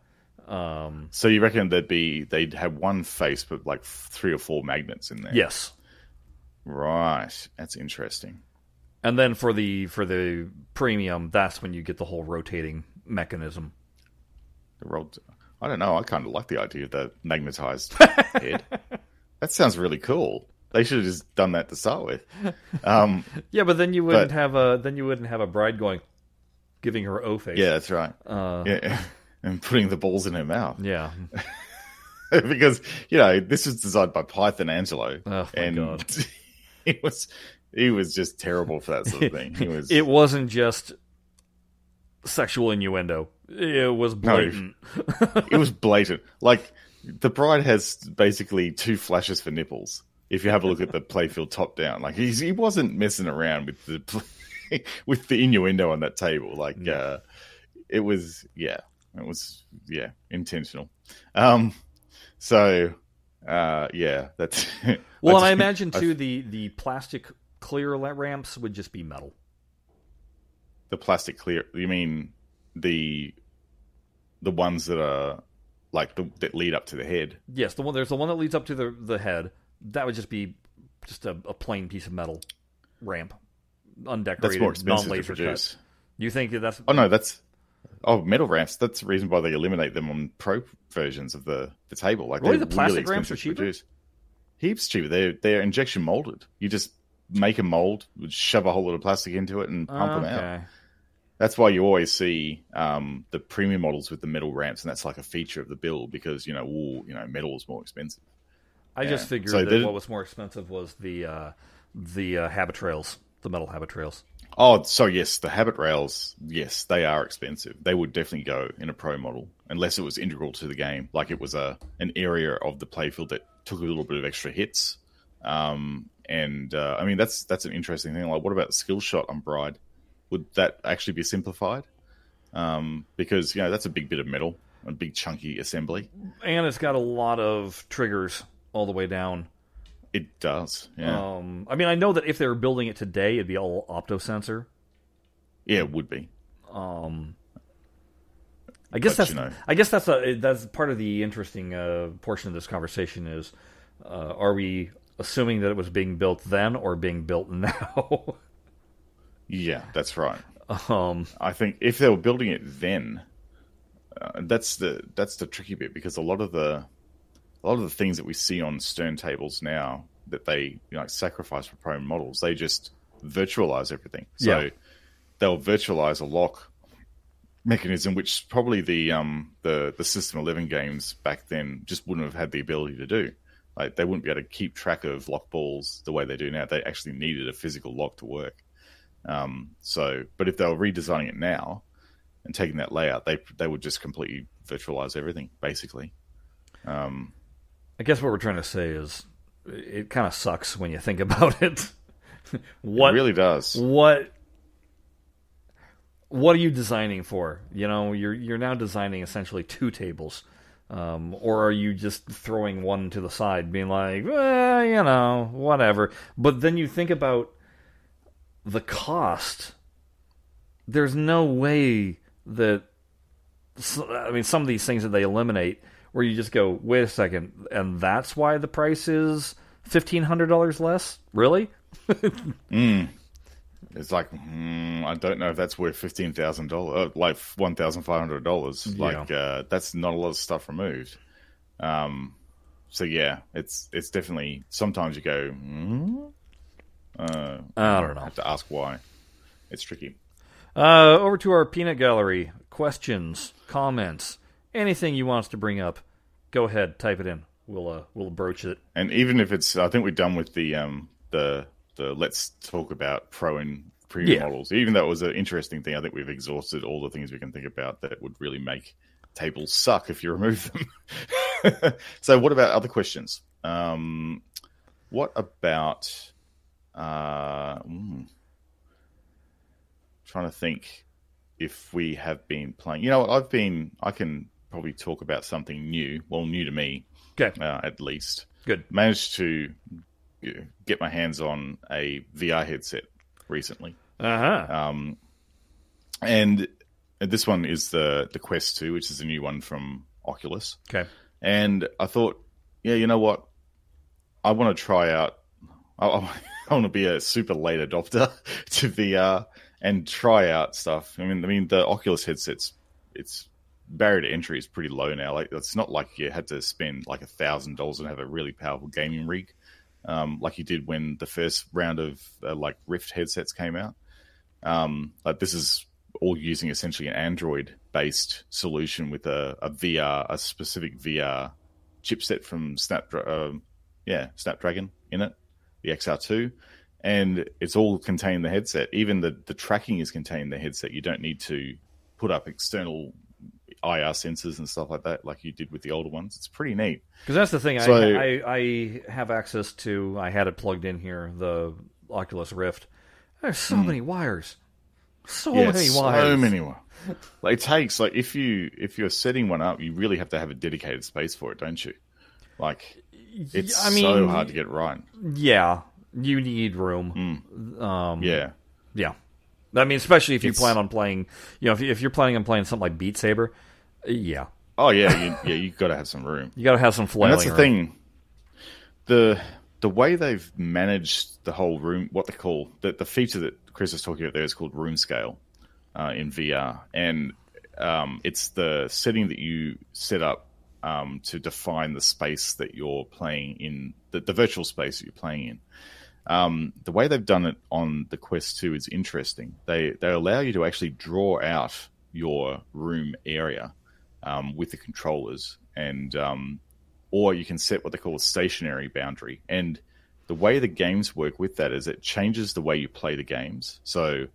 Um, So you reckon there'd be they'd have one face but like three or four magnets in there? yes. Right. That's interesting. And then for the for the premium, that's when you get the whole rotating mechanism. I don't know. I kind of like the idea of the magnetized head. That sounds really cool. They should have just done that to start with. Um, Yeah, but then you wouldn't But- have a then you wouldn't have a bride going, giving her O face. yeah, that's right. Uh, Yeah, and putting the balls in her mouth yeah. because you know this was designed by Python Anghelo, Oh, and God. he was he was just terrible for that sort of thing. He was It wasn't just sexual innuendo. It was blatant. it was blatant. Like the bride has basically two flashes for nipples. If you have a look at the playfield top down, like he's he wasn't messing around with the play, with the innuendo on that table. Like uh, it was, yeah, it was, yeah, intentional. Um, so uh, yeah, that's well, and I imagine too the the plastic clear ramps would just be metal. the plastic clear. You mean the the ones that are like the, that lead up to the head? Yes, the one there's the one that leads up to the the head. That would just be just a, a plain piece of metal ramp, undecorated, That's more expensive non-laser cut. You think that that's Oh no, that's oh metal ramps. That's the reason why they eliminate them on pro versions of the, the table. Like Really? The plastic ramps expensive are cheaper? produce. Heaps cheaper. They're they're injection molded. You just make a mold, shove a whole lot of plastic into it, and pump them out. That's why you always see um, the premium models with the metal ramps, and that's like a feature of the build because you know, ooh, you know, metal is more expensive. I just figured So that what was more expensive was the uh, the uh, Habitrails, the metal Habitrails. Oh, so yes, the habit rails, yes, they are expensive. They would definitely go in a pro model unless it was integral to the game, like it was a an area of the playfield that took a little bit of extra hits. Um, and uh, I mean, that's that's an interesting thing. Like, what about the skill shot on Bride? Would that actually be simplified? Um, because you know that's a big bit of metal, a big chunky assembly. And it's got a lot of triggers all the way down. It does. Yeah. Um, I mean, I know that if they were building it today, it'd be all opto sensor. yeah, it would be. Um, I guess But, that's you know. I guess that's a that's part of the interesting uh, portion of this conversation is uh, are we assuming that it was being built then or being built now? Yeah, that's right. um, I think if they were building it then, uh, that's the that's the tricky bit because a lot of the a lot of the things that we see on stern tables now that they you know, like sacrifice for pro models, they just virtualize everything. So Yeah. they'll virtualize a lock mechanism, which probably the um the the System Eleven games back then just wouldn't have had the ability to do. Like they wouldn't be able to keep track of lock balls the way they do now. They actually needed a physical lock to work. Um, so, but if they were redesigning it now and taking that layout, they they would just completely virtualize everything, basically. Um, I guess what we're trying to say is it kind of sucks when you think about it. what it really does. what what are you designing for? You know, you're you're now designing essentially two tables. Um, or are you just throwing one to the side, being like, eh, you know, whatever? But then you think about the cost. There's no way that I mean, some of these things that they eliminate, where you just go, wait a second, and that's why the price is fifteen hundred dollars less. Really? It's like mm, I don't know if that's worth fifteen thousand dollars, uh, like one thousand five hundred dollars. Like uh, that's not a lot of stuff removed. Um, so yeah, it's it's definitely sometimes you go. Mm? Uh, I don't know. I have to ask why. It's tricky. Uh, over to our peanut gallery. Questions, comments, anything you want us to bring up. Go ahead, type it in. We'll uh, we'll broach it. And even if it's, I think we're done with the um the the let's talk about pro and premium Yeah. models. Even though it was an interesting thing, I think we've exhausted all the things we can think about that would really make tables suck if you remove them. so, what about other questions? Um, what about? Uh, mm, trying to think if we have been playing. You know, what, I've been. I can probably talk about something new. Well, new to me Okay, uh, at least. good. Managed to get my hands on a VR headset recently, Uh huh. um, and this one is the the Quest Two, which is a new one from Oculus. Okay. And I thought, yeah, you know what? I want to try out. I, I want to be a super late adopter to VR and try out stuff. I mean, I mean, the Oculus headsets, its barrier to entry is pretty low now. Like, it's not like you had to spend like a thousand dollars and have a really powerful gaming rig, um, like you did when the first round of uh, like Rift headsets came out. Um, like this is all using essentially an Android-based solution with a, a VR, a specific VR chipset from Snapdra- um yeah, Snapdragon in it, the XR2, and it's all contained in the headset. Even the the tracking is contained in the headset. You don't need to put up external IR sensors and stuff like that, like you did with the older ones. It's pretty neat. Because that's the thing. So- I, I I have access to. I had it plugged in here. The Oculus Rift. There's so many wires. So Hmm. Yeah, many wires. so many wires. Like it takes like if you if you're setting one up, you really have to have a dedicated space for it, don't you? Like it's I mean, so hard to get right. Yeah, you need room. Um, Yeah. Yeah. I mean, especially if you It's- plan on playing, you know, if, you- if you're planning on playing something like Beat Saber, yeah, Oh yeah, you, yeah. You got to have some room. you got to have some And that's the room. thing. The the way they've managed the whole room, what they call the the feature that Chris was talking about there is called room scale uh, in VR, and um, it's the setting that you set up um, to define the space that you're playing in, the, the virtual space that you're playing in. Um, the way they've done it on the Quest 2 is interesting. They they allow you to actually draw out your room area um, with the controllers, and um, or you can set what they call a stationary boundary. And the way the games work with that is it changes the way you play the games. So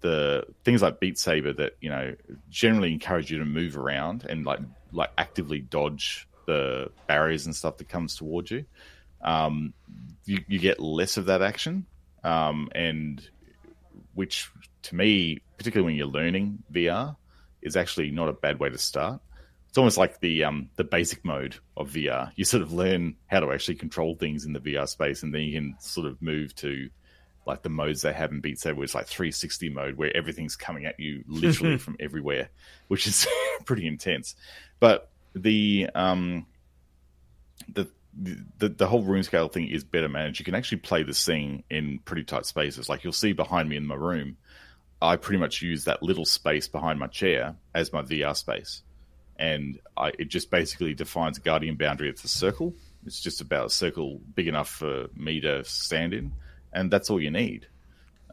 the things like Beat Saber that you know generally encourage you to move around and like like actively dodge the barriers and stuff that comes towards you. Um, you, you get less of that action, um, and which to me, particularly when you're learning VR, is actually not a bad way to start. It's almost like the um, the basic mode of VR. You sort of learn how to actually control things in the VR space, and then you can sort of move to like the modes they have in Beat Saber, it's like 360 mode where everything's coming at you literally from everywhere, which is pretty intense. But the um the the the whole room scale thing is better managed. You can actually play the scene in pretty tight spaces. Like you'll see behind me in my room, I pretty much use that little space behind my chair as my VR space, and I, it just basically defines a guardian boundary. It's a circle. It's just about a circle big enough for me to stand in and that's all you need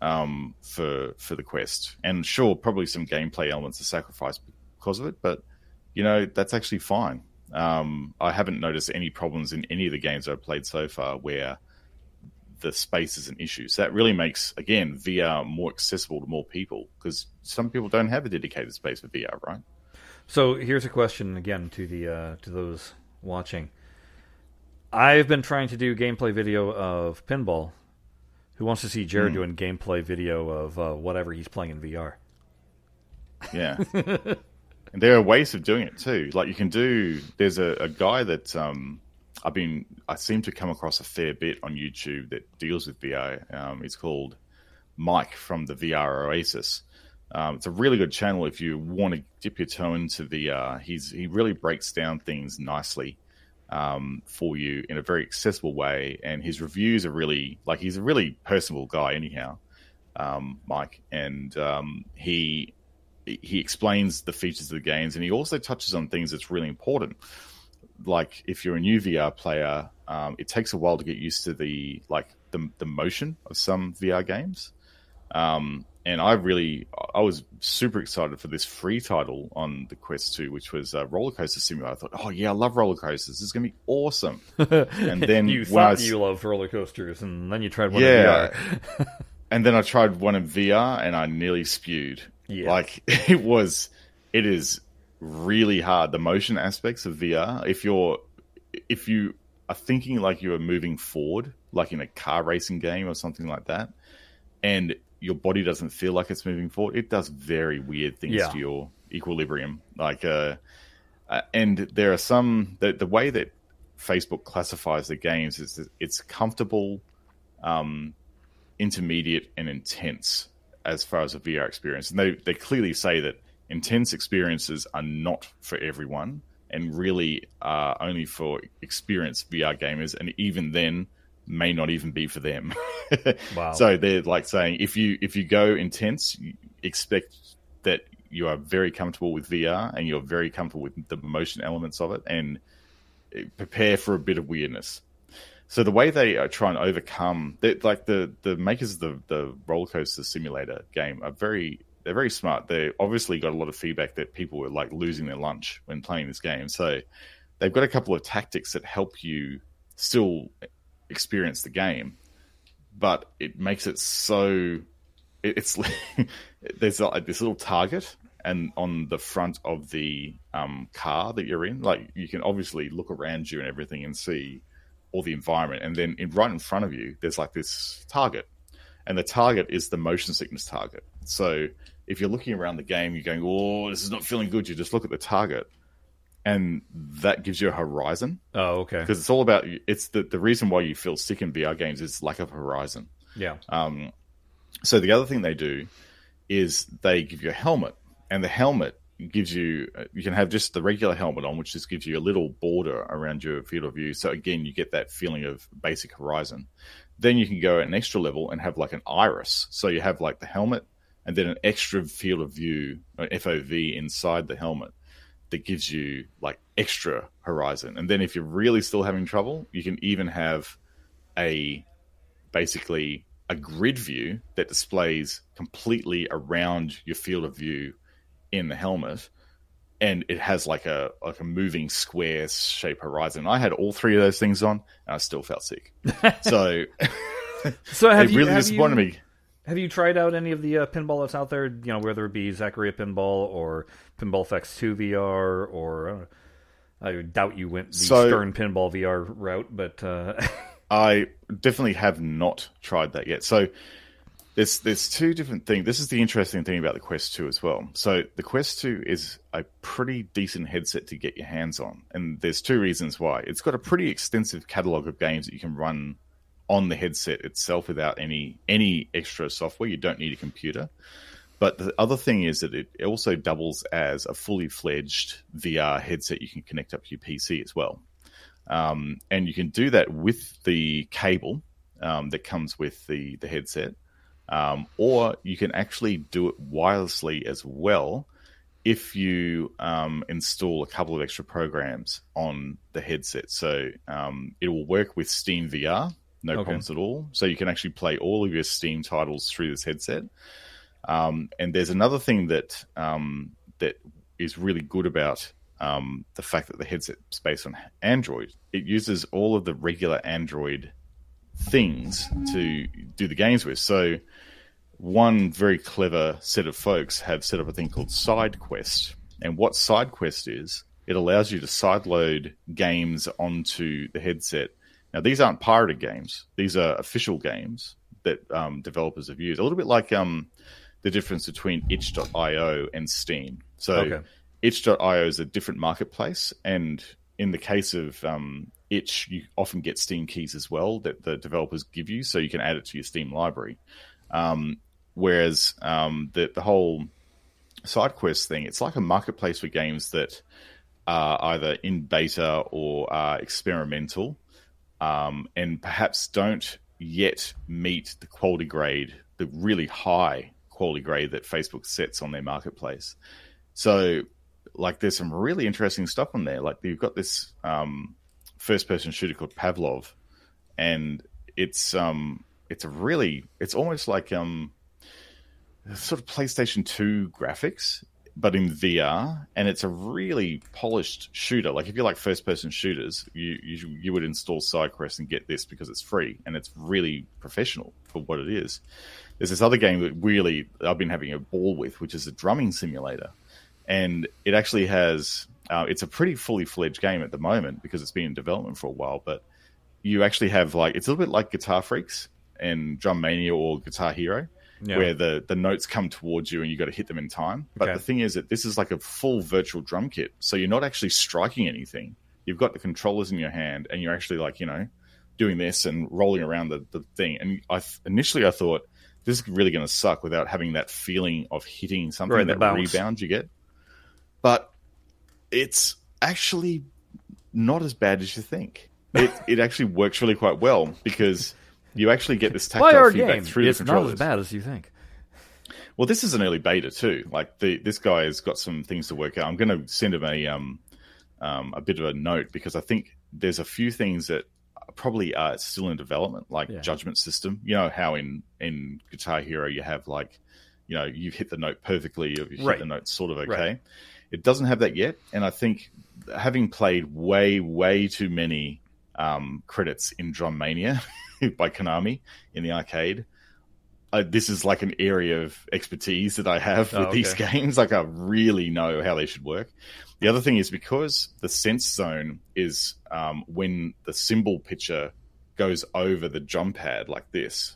um, for for the quest. And sure, probably some gameplay elements are sacrificed because of it, but you know that's actually fine. Um, I haven't noticed any problems in any of the games I've played so far where the space is an issue. So that really makes again VR more accessible to more people because some people don't have a dedicated space for VR, right? So here's a question again to the uh, to those watching. I've been trying to do gameplay video of pinball who wants to see Jared mm. doing gameplay video of uh, whatever he's playing in VR? Yeah. and there are ways of doing it too. Like you can do. There's a, a guy that um, I've been. I seem to come across a fair bit on YouTube that deals with VR. Um, it's called Mike from the VR Oasis. Um, it's a really good channel if you want to dip your toe into VR. He's he really breaks down things nicely um, for you in a very accessible way. And his reviews are really like he's a really personable guy, anyhow, um, Mike. And um, he he explains the features of the games, and he also touches on things that's really important. Like if you're a new VR player, um, it takes a while to get used to the like the the motion of some VR games. Um, and I really, I was super excited for this free title on the Quest 2, which was a Roller Coaster Simulator. I thought, oh yeah, I love roller coasters. This is going to be awesome. And then you thought was, you loved roller coasters, and then you tried one yeah. in VR. and then I tried one in VR, and I nearly spewed. Yeah. Like it was, it is really hard. The motion aspects of VR. If you're, if you are thinking like you are moving forward, like in a car racing game or something like that, and your body doesn't feel like it's moving forward, it does very weird things yeah. to your equilibrium. Like, uh, uh, and there are some the, the way that Facebook classifies the games is it's comfortable, um, intermediate, and intense as far as a VR experience. And they they clearly say that intense experiences are not for everyone, and really are only for experienced VR gamers. And even then, may not even be for them. wow. So they're like saying if you if you go intense, expect that you are very comfortable with VR and you're very comfortable with the motion elements of it, and prepare for a bit of weirdness. So the way they uh, try and overcome, that, like the the makers of the the roller coaster simulator game are very they're very smart. They obviously got a lot of feedback that people were like losing their lunch when playing this game. So they've got a couple of tactics that help you still experience the game, but it makes it so. it's there's like this little target, and on the front of the um, car that you're in, like you can obviously look around you and everything and see all the environment, and then in, right in front of you, there's like this target, and the target is the motion sickness target. So if you're looking around the game, you're going, "Oh, this is not feeling good." You just look at the target, and that gives you a horizon. Oh, okay. Because it's all about it's the the reason why you feel sick in VR games is lack of horizon. Yeah. Um. So the other thing they do is they give you a helmet, and the helmet gives you you can have just the regular helmet on, which just gives you a little border around your field of view. So again, you get that feeling of basic horizon. Then you can go at an extra level and have like an iris. So you have like the helmet and then an extra field of view, uh, FOV inside the helmet that gives you like extra horizon. And then if you're really still having trouble, you can even have a basically a grid view that displays completely around your field of view in the helmet and it has like a like a moving square shape horizon. I had all three of those things on and I still felt sick. so so have it you, really have disappointed you, me. Have you tried out any of the uh, pinball that's out there? You know, whether it be Zaccaria Pinball or Pinball FX2 VR, or uh, I doubt you went the So- Stern Pinball VR route, but uh, I definitely have not tried that yet. So there's there's two different things. This is the interesting thing about the Quest 2 as well. So the Quest 2 is a pretty decent headset to get your hands on, and there's two reasons why. It's got a pretty extensive catalog of games that you can run on the headset itself without any any extra software. You don't need a computer. But the other thing is that it also doubles as a fully fledged VR headset you can connect up to your PC as well. Um, and you can do that with the cable um, that comes with the, the headset. Um, or you can actually do it wirelessly as well if you um, install a couple of extra programs on the headset. So um, it will work with Steam VR, no Okay. problems at all. So you can actually play all of your Steam titles through this headset. Um, and there's another thing that um, that is really good about um, the fact that the headset's based on Android. It uses all of the regular Android things to do the games with. So one very clever set of folks have set up a thing called SideQuest. And what SideQuest is, it allows you to sideload games onto the headset. Now, these aren't pirated games; these are official games that um, developers have used. A little bit like um, the difference between itch.io and Steam. So, Okay. itch.io is a different marketplace, and in the case of um, itch, you often get Steam keys as well that the developers give you, so you can add it to your Steam library. Um, whereas um, the the whole SideQuest thing, it's like a marketplace for games that are either in beta or are experimental, um, and perhaps don't yet meet the quality grade, the really high quality grade that Facebook sets on their marketplace. So, like, there's some really interesting stuff on there. Like, you've got this um, first-person shooter called Pavlov, and it's um, it's a really, it's almost like um, sort of PlayStation 2 graphics, but in VR, and it's a really polished shooter. Like if you like first person shooters, you, you you would install SideQuest and get this because it's free and it's really professional for what it is. There's this other game that really I've been having a ball with, which is a drumming simulator, and it actually has. Uh, it's a pretty fully fledged game at the moment because it's been in development for a while, but you actually have like it's a little bit like Guitar Freaks and Drum Mania or Guitar Hero, Yeah. where the the notes come towards you and you got to hit them in time. But Okay. the thing is that this is like a full virtual drum kit, so you're not actually striking anything. You've got the controllers in your hand, and you're actually like you know doing this and rolling around the, the thing. And I th- initially I thought this is really going to suck without having that feeling of hitting something Right, that bounce. rebound you get. But it's actually not as bad as you think. It it actually works really quite well because you actually get this tactile feedback game. through It's the not as bad as you think. Well, this is an early beta too. Like the this guy has got some things to work out. I'm going to send him a um, um a bit of a note because I think there's a few things that probably are still in development, like Yeah. judgment system. You know how in in Guitar Hero you have like, you know, you've hit the note perfectly, or you've Right. hit the note sort of okay. Right. It doesn't have that yet, and I think having played way way too many um, credits in Drum Mania by Konami in the arcade. Uh, this is like an area of expertise that I have with Oh, these games. Like I really know how they should work. The other thing is because the sense zone is um, when the cymbal picture goes over the jump pad like this.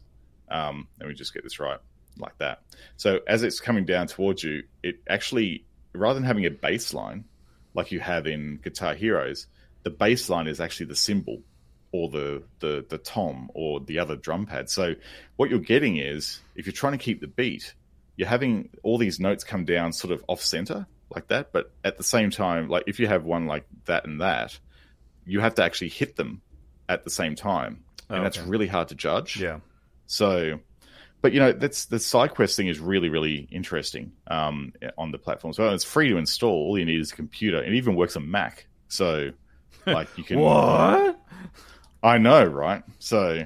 Um, let me just get this right, like that. So as it's coming down towards you, it actually rather than having a baseline like you have in Guitar Heroes, the baseline is actually the cymbal or the, the the tom or the other drum pad. So what you're getting is if you're trying to keep the beat, you're having all these notes come down sort of off center like that, but at the same time, like if you have one like that and that, you have to actually hit them at the same time. And Oh, that's okay. really hard to judge. Yeah. So, but you know, that's the SideQuest thing is really, really interesting um, on the platform as well. It's free to install. All you need is a computer. It even works on Mac. So, like, you can. What? I know, right? So,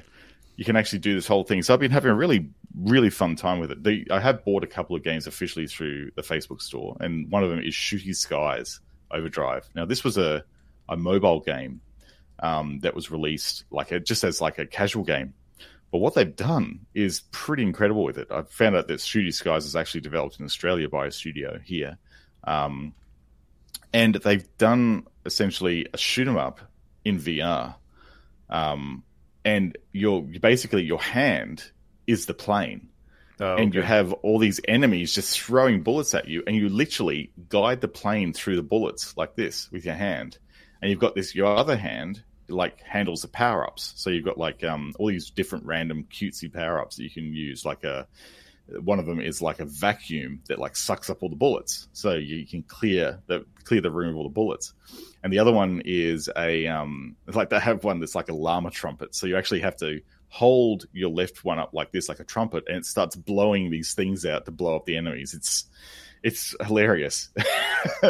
you can actually do this whole thing. So, I've been having a really, really fun time with it. The, I have bought a couple of games officially through the Facebook store, and one of them is Shooty Skies Overdrive. Now, this was a, a mobile game um, that was released like a, just as like a casual game But what they've done is pretty incredible with it. I found out that Shooty Skies is actually developed in Australia by a studio here. Um, and they've done essentially a shoot 'em up in VR. Um, and your basically your hand is the plane. Oh, And you have all these enemies just throwing bullets at you, and you literally guide the plane through the bullets like this with your hand. And you've got this your other hand like handles the power ups. So you've got like um, all these different random cutesy power ups that you can use. Like a one of them is like a vacuum that like sucks up all the bullets, so you can clear the clear the room of all the bullets. And the other one is a um, like they have one that's like a llama trumpet. So you actually have to hold your left one up like this, like a trumpet, and it starts blowing these things out to blow up the enemies. It's it's hilarious,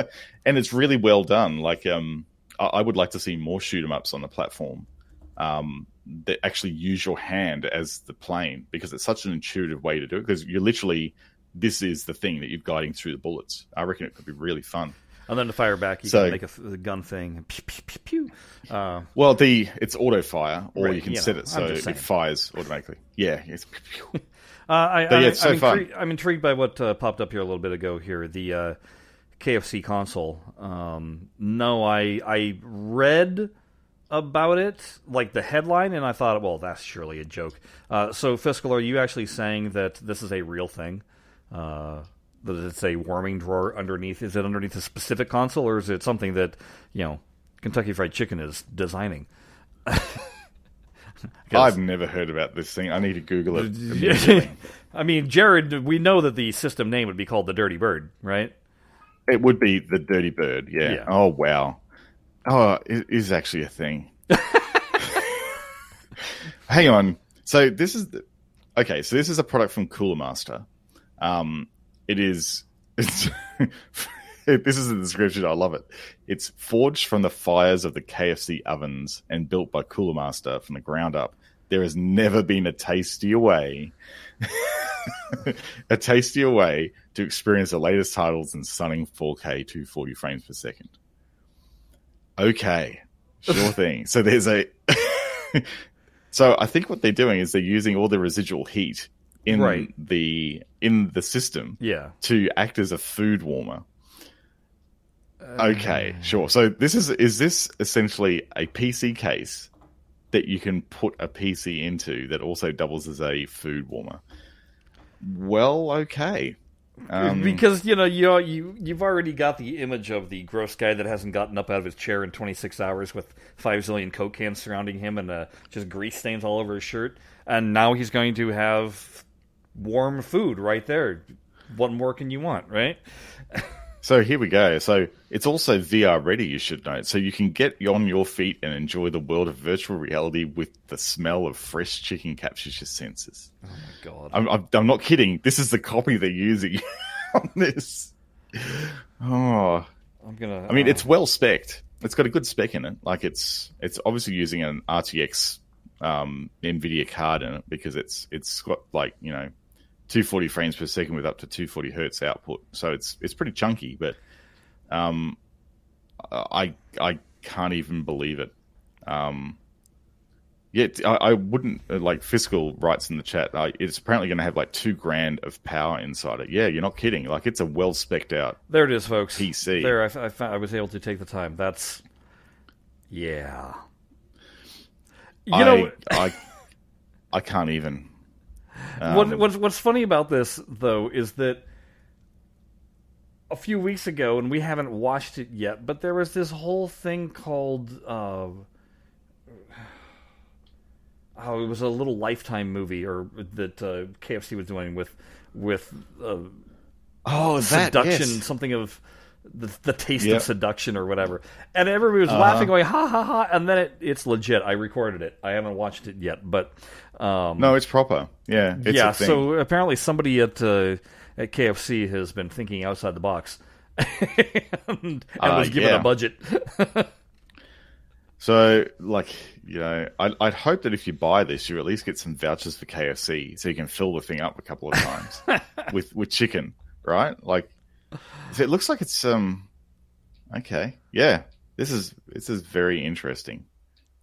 and it's really well done. Like um, I, I would like to see more shoot 'em ups on the platform. Um, that actually use your hand as the plane because it's such an intuitive way to do it because you're literally this is the thing that you're guiding through the bullets. I reckon it could be really fun. and then to fire back, you So- can make a, a gun thing. Pew, pew, pew, pew. Uh, Well, the it's auto fire, or Right, you can you set know, it so it fires automatically. Yeah, it's Uh, I, But yeah, I, it's so I'm, fun. I'm intrigued by what uh, popped up here a little bit ago. Here, the uh, KFC console. Um, no, I I read about it, like the headline, and I thought, well, that's surely a joke. Uh, so, Fiscal, are you actually saying that this is a real thing? Uh, that it's a warming drawer underneath? Is it underneath a specific console, or is it something that you know Kentucky Fried Chicken is designing? I've never heard about this thing. I need to Google it. I mean, Jared, we know that the system name would be called the Dirty Bird, right? it would be the Dirty Bird. Yeah. Yeah. Oh wow. Oh, it is actually a thing. Hang on. So this is the, okay. So this is a product from Cooler Master. Um, it is. It's. this is the description. I love it. It's forged from the fires of the KFC ovens and built by Cooler Master from the ground up. There has never been a tastier way, a tastier way to experience the latest titles in stunning 4K 240 frames per second. Okay, sure thing. So there's a. so I think what they're doing is they're using all the residual heat in Right. the in the system Yeah. to act as a food warmer. Uh. Okay, sure. So this is is this essentially a PC case that you can put a PC into that also doubles as a food warmer? Well, okay. Um, because you know you you you've already got the image of the gross guy that hasn't gotten up out of his chair in 26 hours with five zillion coke cans surrounding him and uh, just grease stains all over his shirt, and now he's going to have warm food right there. What more can you want, right? So here we go. So it's also VR ready, you should note. So you can get on your feet and enjoy the world of virtual reality with the smell of fresh chicken captures your senses. Oh my god! I'm, I'm, I'm not kidding. This is the copy they're using on this. Oh, I'm gonna. I mean, uh, it's well spec'd. It's got a good spec in it. Like it's it's obviously using an RTX um, NVIDIA card in it because it's it's got like you know 240 frames per second with up to 240 hertz output. So it's it's pretty chunky, but um, I I can't even believe it. Um, yet I, I wouldn't uh, like fiscal writes in the chat. I, it's apparently going to have like two grand of power inside it. Yeah, you're not kidding. Like it's a well specced out. there it is, folks. PC. There, I, I, I was able to take the time. That's yeah. You know, I I can't even. Um, what, what's what's funny about this though is that a few weeks ago, and we haven't watched it yet, but there was this whole thing called. Uh, Oh, it was a little Lifetime movie, or that uh, KFC was doing with with uh, oh, that seduction, yes. something of the, the taste Yep. of seduction or whatever. And everybody was Uh-huh. laughing, going ha ha ha, and then it, it's legit. I recorded it. I haven't watched it yet, but um, No, it's proper. Yeah, it's yeah. a thing. So apparently somebody at uh, at KFC has been thinking outside the box and, and Uh, was given yeah. a budget. So, like, you know, I'd, I'd hope that if you buy this, you at least get some vouchers for KFC, so you can fill the thing up a couple of times with with chicken, right? Like, it looks like it's um, okay, yeah. This is this is very interesting.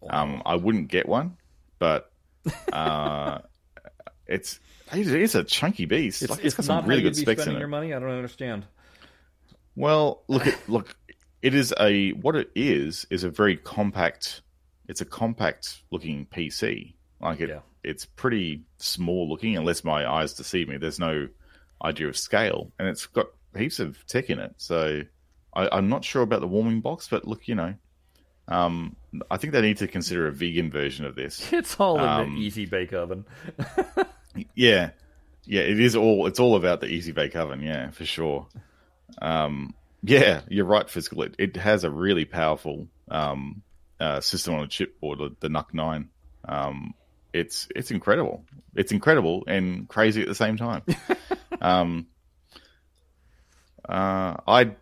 Um, I wouldn't get one, but Uh, it's it's a chunky beast. It's, Like, it's, got not some really good specs in it. your money. I don't understand. Well, look at look. It is a what it is is a very compact. It's a compact looking PC. Like it, Yeah. it's pretty small looking, unless my eyes deceive me. There's no idea of scale, and it's got heaps of tech in it. So I, I'm not sure about the warming box, but look, you know, um, I think they need to consider a vegan version of this. It's all in Um, the easy bake oven. Yeah, yeah, it is all. It's all about the easy bake oven. Yeah, for sure. Um, yeah, you're right, Fiscal. It, it has a really powerful um, uh, system on a chipboard, the, the NUC nine. Um, it's it's incredible. It's incredible and crazy at the same time. um, uh, I'd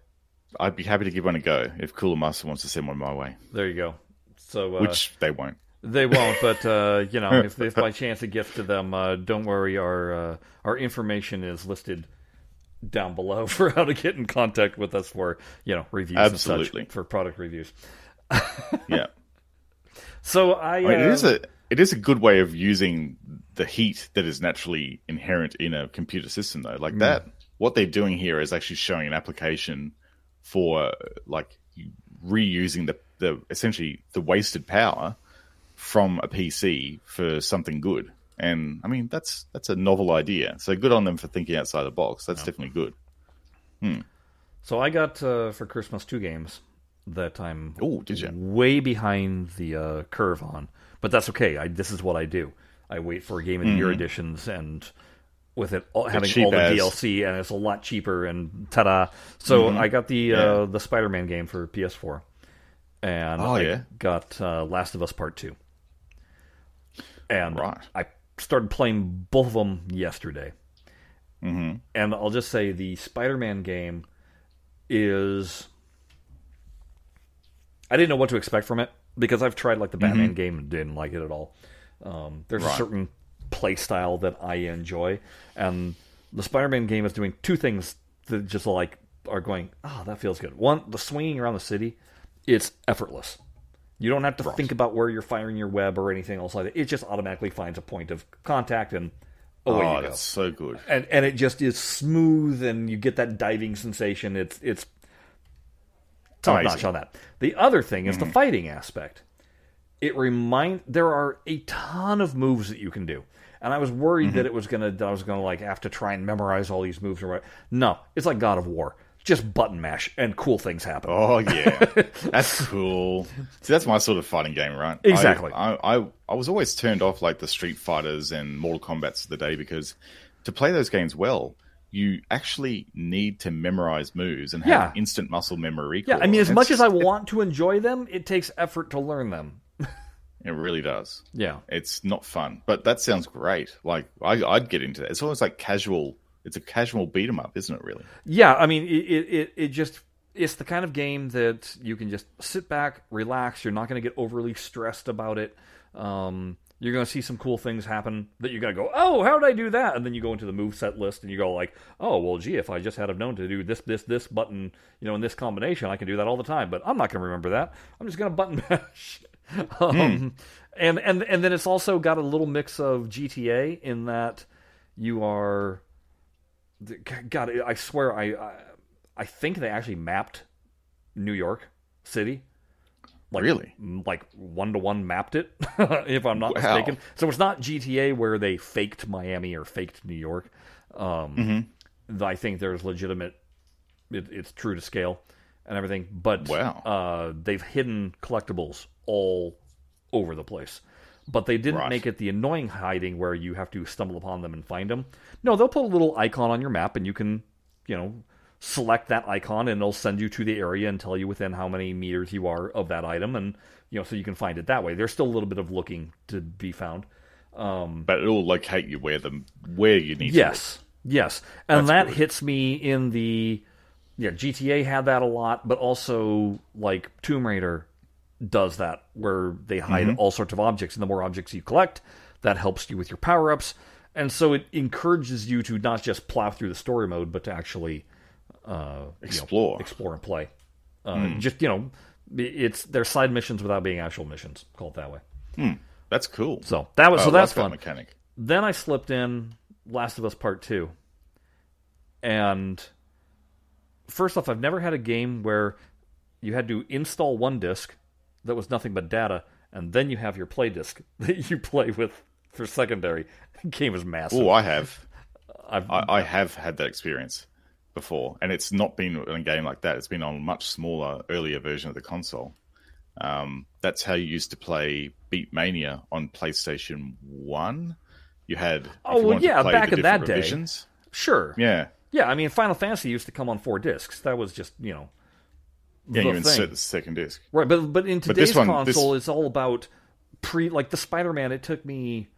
I'd be happy to give one a go if Cooler Master wants to send one my way, There you go. So uh, which they won't. They won't, but uh, you know, if, if by chance it gets to them, uh, don't worry. Our uh, our information is listed down below for how to get in contact with us for you know reviews Absolutely. and such for product reviews. Yeah. So I, I mean, it is a it is a good way of using the heat that is naturally inherent in a computer system, though. Like that, what they're doing here is actually showing an application for like reusing the the essentially the wasted power from a PC for something good. And I mean, that's that's a novel idea. So good on them for thinking outside the box. That's definitely good. so I got uh, for Christmas two games that I'm Oh, did you? way behind the uh, curve on, but that's okay. I, this is what I do. I wait for game of the year editions and. With it all, having Mm-hmm. all the as. DLC and it's a lot cheaper and ta-da! So Mm-hmm. I got the uh, the Spider-Man game for PS4, and Oh, I yeah? got uh, Last of Us Part Two, and Right. I started playing both of them yesterday. Mm-hmm. And I'll just say the Spider-Man game is I didn't know what to expect from it because I've tried like the Batman game and didn't like it at all. Um, there's a certain play style that I enjoy, and the Spider-Man game is doing two things that just like are going, oh, that feels good. One, the swinging around the city, it's effortless. You don't have to think about where you're firing your web or anything else like that. It just automatically finds a point of contact and away Oh, you go. that's so good. and and it just is smooth and you get that diving sensation. It's it's top notch on that. The other thing is the mm-hmm. fighting aspect. It remind there are a ton of moves that you can do and i was worried that mm-hmm. it was gonna that i was gonna like have to try and memorize all these moves or what no it's like god of war just button mash and cool things happen Oh yeah, that's cool. See, that's my sort of fighting game, right? Exactly. I, I, I, I was always turned off like the Street Fighters and Mortal Kombat's of the day because to play those games well, you actually need to memorize moves and have Yeah. instant muscle memory. yeah i mean as It's much as i just- want to enjoy them it takes effort to learn them it really does. yeah It's not fun, but that sounds great. Like I, I'd get into that. It's almost like casual. It's a casual beat 'em up, isn't it? Really? Yeah, I mean, it, it, it, it just it's the kind of game that you can just sit back, relax. You're not going to get overly stressed about it. Um, you're going to see some cool things happen that you're going to go, oh, how did I do that? And then you go into the move set list and you go like, oh, well, gee, if I just had have known to do this, this, this button, you know, in this combination, I can do that all the time. But I'm not going to remember that. I'm just going to button mash. um, And and and then it's also got a little mix of GTA in that you are God, I swear, I, I I think they actually mapped New York City. Like, Really? Like one to one mapped it, if I'm not Wow. mistaken. So it's not GTA where they faked Miami or faked New York. Um, Mm-hmm. I think there's legitimate. It, it's true to scale and everything, but Wow. uh, they've hidden collectibles all over the place. But they didn't Right. make it the annoying hiding where you have to stumble upon them and find them. No, they'll put a little icon on your map and you can, you know, select that icon and it'll send you to the area and tell you within how many meters you are of that item and you know so you can find it that way. There's still a little bit of looking to be found. Um, but it'll locate you where the where you need. to Yes, yes, and that good. hits me in the yeah. GTA had that a lot, but also like Tomb Raider does that where they hide Mm-hmm. all sorts of objects, and the more objects you collect, that helps you with your power ups, and so it encourages you to not just plow through the story mode, but to actually uh, you know, Explore. explore and play. Uh, Hmm. Just you know, it's they're side missions without being actual missions. Call it that way. That's cool. So that was so like that's that fun. mechanic. Then I slipped in Last of Us Part 2. And first off, I've never had a game where you had to install one disc that was nothing but data, and then you have your play disc that you play with for secondary. The game is massive. Oh, I have. I've, I, I have had that experience before, and it's not been in a game like that. It's been on a much smaller, earlier version of the console. Um, that's how you used to play Beat Mania on PlayStation One. You had Oh, you well, yeah, back in that different day. revisions- sure. Yeah, Yeah, I mean, Final Fantasy used to come on four discs. That was just, you know, yeah. You insert the second disc. Right, but but in But this today's one- this- console, it's all about pre like the Spider-Man. It took me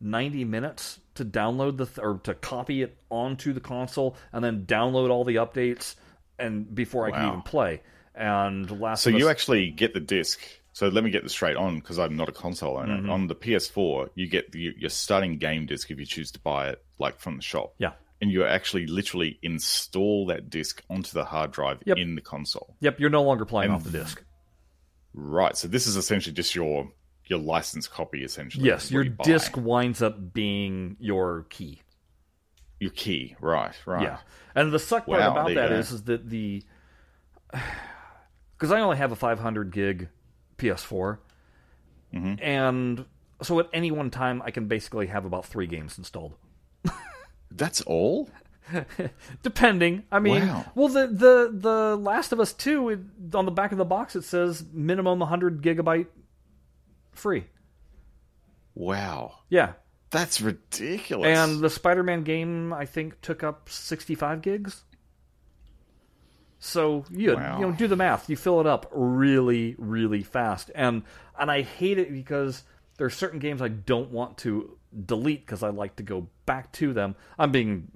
ninety minutes to download the th- or to copy it onto the console and then download all the updates and before I could Wow. even play. And last So you Us- actually get the disc. So let me get this straight on because I'm not a console owner. Mm-hmm. On the PS4, you get the, your starting game disc if you choose to buy it, like from the shop. yeah, And you actually literally install that disc onto the hard drive Yep. in the console. yep, you're no longer playing And- off the disc. Right. So this is essentially just your your license copy, essentially. Yes, your you disc winds up being your key. your key. Right. Right. Yeah, and the suck part Wow, about that is, that is, that the because I only have a 500 gig PS4, Mm-hmm. and so at any one time I can basically have about three games installed, That's all. depending. I mean, Wow. well, the the the Last of Us Two it, on the back of the box it says minimum 100 gigabyte free. Wow. Yeah, That's ridiculous. and the Spider-Man game I think took up 65 gigs. So you Wow. you know do the math. You fill it up really really fast, and and I hate it because there's certain games I don't want to delete because I like to go back to them. I'm being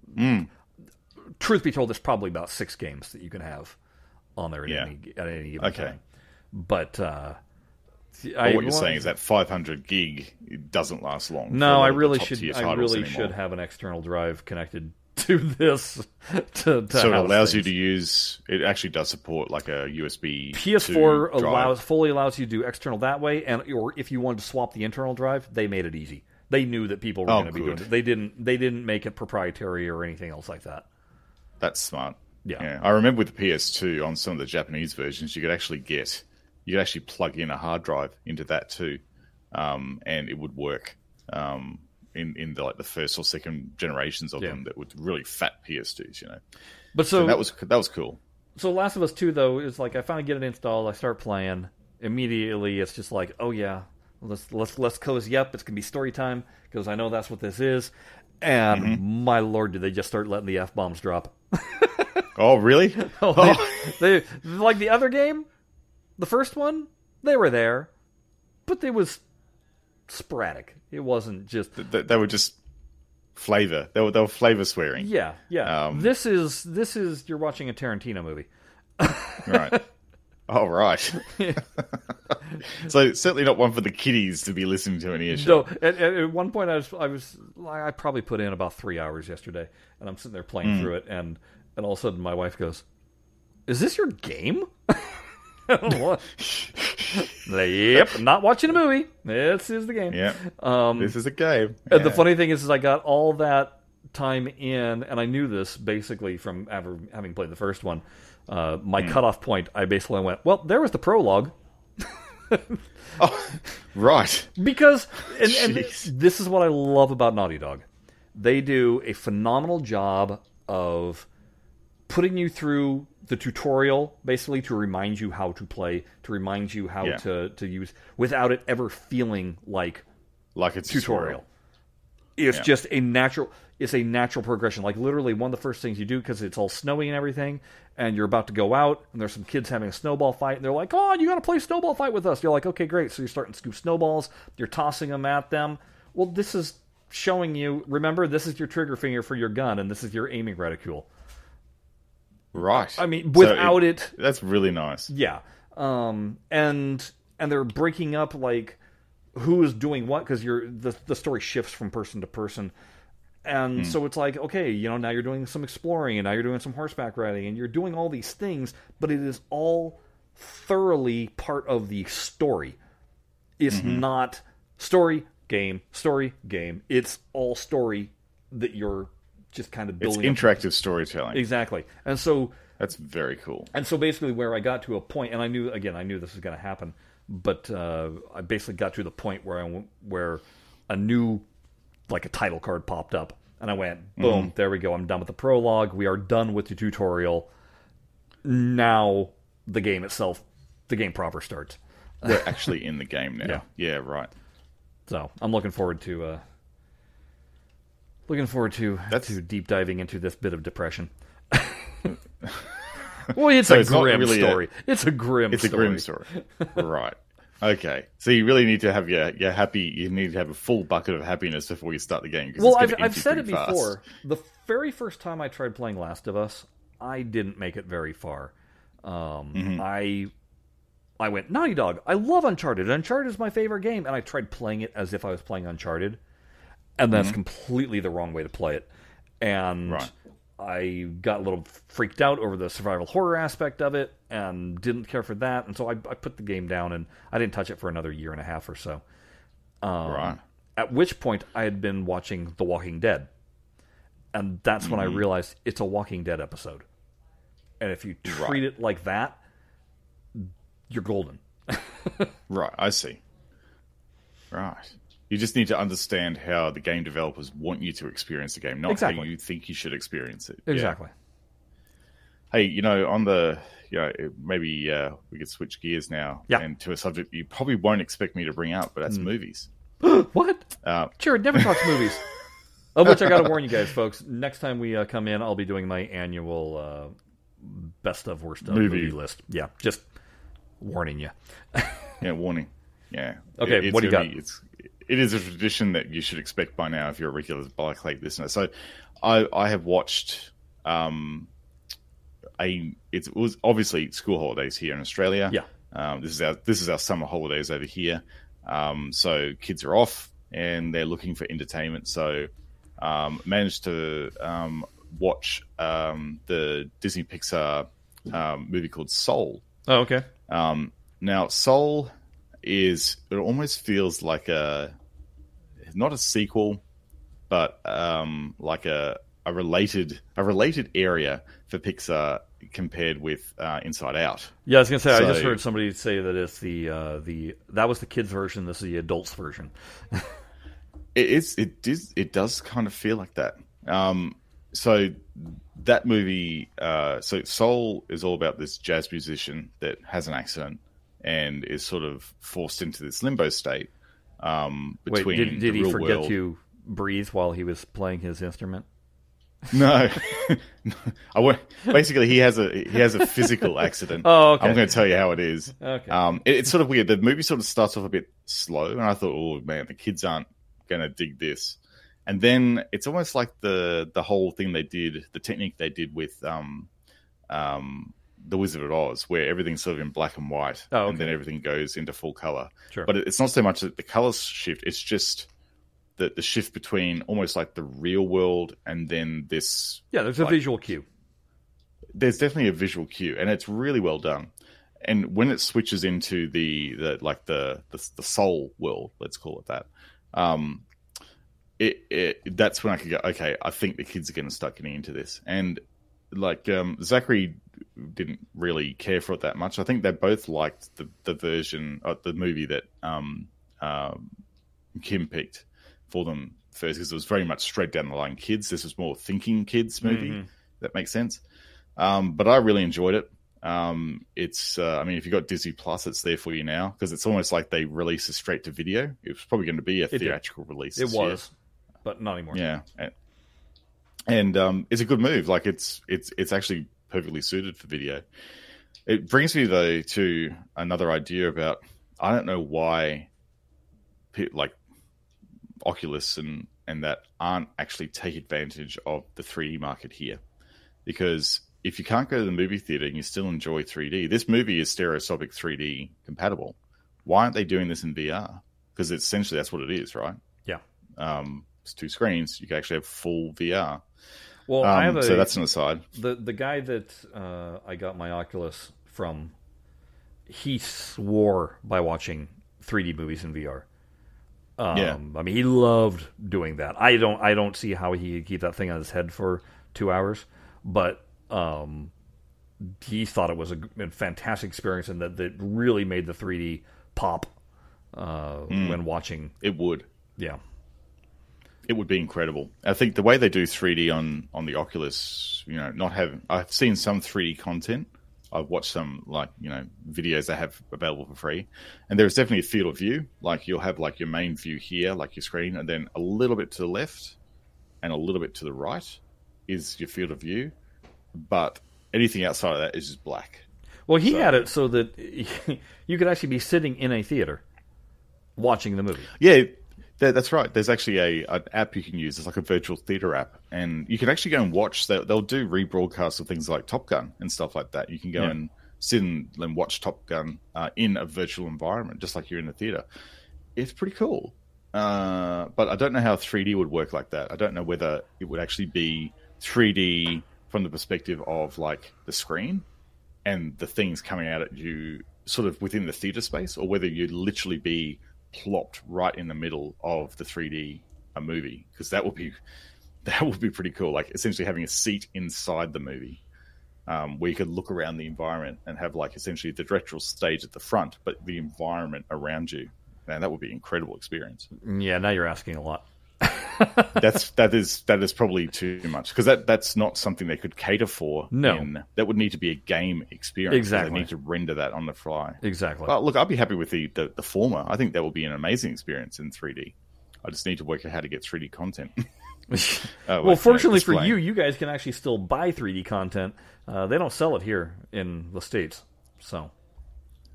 truth be told, there's probably about six games that you can have on there at Yeah. any at any given Okay. time. But uh, what you're saying is that 500 gig it doesn't last long. No, I really should. I really anymore. should have an external drive connected to this. To, to So it allows you to use. It actually does support like a USB. PS4 to drive. allows fully allows you to do external that way, and or if you wanted to swap the internal drive, they made it easy. They knew that people were Oh, going to be doing it. They didn't. They didn't make it proprietary or anything else like that. That's smart. Yeah. I remember with the PS2 on some of the Japanese versions, you could actually get, you could actually plug in a hard drive into that too, um, and it would work um, in in the, like the first or second generations of Yeah. them that were really fat PS2s. You know, But so, so that was that was cool. so Last of Us Two though is like I finally get it installed. I start playing immediately. It's just like, oh yeah, let's let's let's cozy up. It's gonna be story time because I know that's what this is. And Mm-hmm. my lord, did they just start letting the f bombs drop? Oh, really? Oh, they, they like the other game, the first one. They were there, but it was sporadic. It wasn't just they, they were just flavor. They were they were flavor swearing. yeah, yeah. Um, this is this is you're watching a Tarantino movie. Right. Oh, right. so certainly not one for the kiddies to be listening to an earshot. So at, at, at one point, I was I was I probably put in about three hours yesterday, and I'm sitting there playing Hmm. through it, and and all of a sudden my wife goes, "Is this your game?" What? Yep, not watching a movie. This is the game. Yeah. Um, This is a game. And the funny thing is, is I got all that time in, and I knew this basically from ever having played the first one. Uh, my Hmm. cutoff point, I basically went, well, there was the prologue. Oh, right. Because, and, and this is what I love about Naughty Dog. They do a phenomenal job of putting you through the tutorial, basically to remind you how to play, to remind you how Yeah. to, to use, without it ever feeling like Like it's tutorial. It's Yeah. just a natural. It's a natural progression. Like literally, one of the first things you do because it's all snowy and everything, and you're about to go out, and there's some kids having a snowball fight, and they're like, "Oh, you got to play snowball fight with us." You're like, "Okay, great." So you're starting to scoop snowballs. You're tossing them at them. Well, this is showing you. Remember, this is your trigger finger for your gun, and this is your aiming reticule. Right. I mean, So without it That's really nice. yeah, um, and and they're breaking up like who is doing what because you're the the story shifts from person to person, and so it's like okay, you know, now you're doing some exploring and now you're doing some horseback riding and you're doing all these things, but it is all thoroughly part of the story. It's not story, game, story, game. It's all story that you're just kind of It's building. up. interactive storytelling. Exactly. And so That's very cool. and so basically, where I got to a point, and I knew again, I knew this was going to happen, but uh, I basically got to the point where I where a new like a title card popped up, and I went, boom, there we go. I'm done with the prologue. We are done with the tutorial. Now the game itself, the game proper starts. We're actually in the game now. Yeah. Yeah, right. So I'm looking forward to uh, looking forward to That's- to deep diving into this bit of depression. well, it's So a it's grim really a- story. it's a grim. It's a grim story. right. Okay. So you really need to have your, your happy, you need to have a full bucket of happiness before you start the game. Well, it's I've, I've said it pretty fast. before. The very first time I tried playing Last of Us, I didn't make it very far. Um, Mm-hmm. I I went Naughty Dog. I love Uncharted. Uncharted is my favorite game, and I tried playing it as if I was playing Uncharted, and that's completely the wrong way to play it. And Mm-hmm. Right. I got a little freaked out over the survival horror aspect of it, and didn't care for that. And so I, I put the game down, and I didn't touch it for another year and a half or so. Um, Right. At which point, I had been watching The Walking Dead, and that's when I Mm-hmm. realized it's a Walking Dead episode. And if you treat Right. it like that, you're golden. Right. I see. Right. You just need to understand how the game developers want you to experience the game, not Exactly. how you think you should experience it. Yeah. Exactly. Hey, you know, on the, you know, maybe uh, we could switch gears now Yeah. and to a subject you probably won't expect me to bring up, but that's movies. what? Uh, Jared never talks movies. Of which I got to warn you guys, folks. Next time we uh, come in, I'll be doing my annual uh, best of worst of Movie. movie list. Yeah, just warning you. Yeah, warning. Yeah. Okay, It's what do you got? be- It's it is a tradition that you should expect by now if you're a regular Black Lake listener. So, I I have watched um a it was obviously school holidays here in Australia. Yeah. Um, this is our this is our summer holidays over here. Um, so kids are off and they're looking for entertainment. So, um, managed to um, watch um, the Disney Pixar um, movie called Soul. Oh, okay. Um, now, Soul is it almost feels like a not a sequel, but um, like a a related a related area for Pixar compared with uh, Inside Out. Yeah, I was gonna say. I just heard somebody say that it's the uh, the that was the kids version. This is the adults version. It is it does it does kind of feel like that. Um, so that movie, uh, so Soul is all about this jazz musician that has an accident and is sort of forced into this limbo state um, Wait, did, did he forget world. to breathe while he was playing his instrument? No, I won't. Basically, he has a he has a physical accident. Oh, okay. I'm going to tell you how it is. Okay. Um, it, it's sort of weird. The movie sort of starts off a bit slow, and I thought, oh man, the kids aren't going to dig this. And then it's almost like the the whole thing they did, the technique they did with um, um, the Wizard of Oz, where everything's sort of in black and white, Oh, okay. and then everything goes into full color. Sure. But it's not so much that the colors shift; it's just the the shift between almost like the real world and then this yeah, there's a visual cue. there's definitely a visual cue and it's really well done and when it switches into the, the like the, the the soul world let's call it that um it, it that's when i could go okay i think the kids are going to start getting into this and like um zachary didn't really care for it that much i think they both liked the the version of the movie that um um kim picked for them first because it was very much straight down the line kids this was more thinking kids movie Mhm. that makes sense um, but I really enjoyed it. Um, it's, uh, I mean, if you've got Disney Plus, it's there for you now because it's almost like they release it straight to video. It was probably going to be a did. theatrical release. It this year. was, but not anymore. yeah, and, and um, it's a good move. Like it's it's it's actually perfectly suited for video. It brings me though to another idea about I don't know why, like Oculus and and that aren't actually take advantage of the 3D market here, because if you can't go to the movie theater and you still enjoy 3D, this movie is stereoscopic 3D compatible. Why aren't they doing this in VR? Because essentially that's what it is, right? Yeah. Um, it's two screens. You can actually have full VR. Well, Um, I have a so that's an aside. the the guy that uh, I got my Oculus from. He swore by watching 3D movies in VR. Um, Yeah. I mean, he loved doing that. I don't. I don't see how he could keep that thing on his head for two hours, but um, he thought it was a fantastic experience, and that that really made the 3D pop uh, Hmm. when watching. It would. Yeah, It would be incredible. I think the way they do 3D on on the Oculus, you know, not having I've seen some 3D content. I've watched some like you know videos they have available for free, and there's definitely a field of view. Like you'll have like your main view here, like your screen, and then a little bit to the left, and a little bit to the right is your field of view. But anything outside of that is just black. Well, he So- had it so that you could actually be sitting in a theater watching the movie. Yeah, that, that's right. There's actually a an app you can use. It's like a virtual theater app, and you can actually go and watch. They'll, they'll do rebroadcasts of things like Top Gun and stuff like that. You can go Yeah. and sit and, and watch Top Gun uh, in a virtual environment, just like you're in a theater. It's pretty cool. Uh, but I don't know how 3D would work like that. I don't know whether it would actually be 3D from the perspective of like the screen and the things coming out at you sort of within the theater space, or whether you'd literally be plopped right in the middle of the 3D a movie, because that would be that would be pretty cool. Like essentially having a seat inside the movie, um, where you could look around the environment and have like essentially the directorial stage at the front, but the environment around you. Man, that would be an incredible experience. Yeah, now you're asking a lot. That's that is that is probably too much because that that's not something they could cater for. No. in- that would need to be a game experience. Exactly. they need to render that on the fly. Exactly. Well, look, I'd be happy with the, the, the former. I think that will be an amazing experience in 3D. I just need to work out how to get 3D content. Uh, well, like, fortunately for you, you guys can actually still buy 3D content. Uh, they don't sell it here in the states, so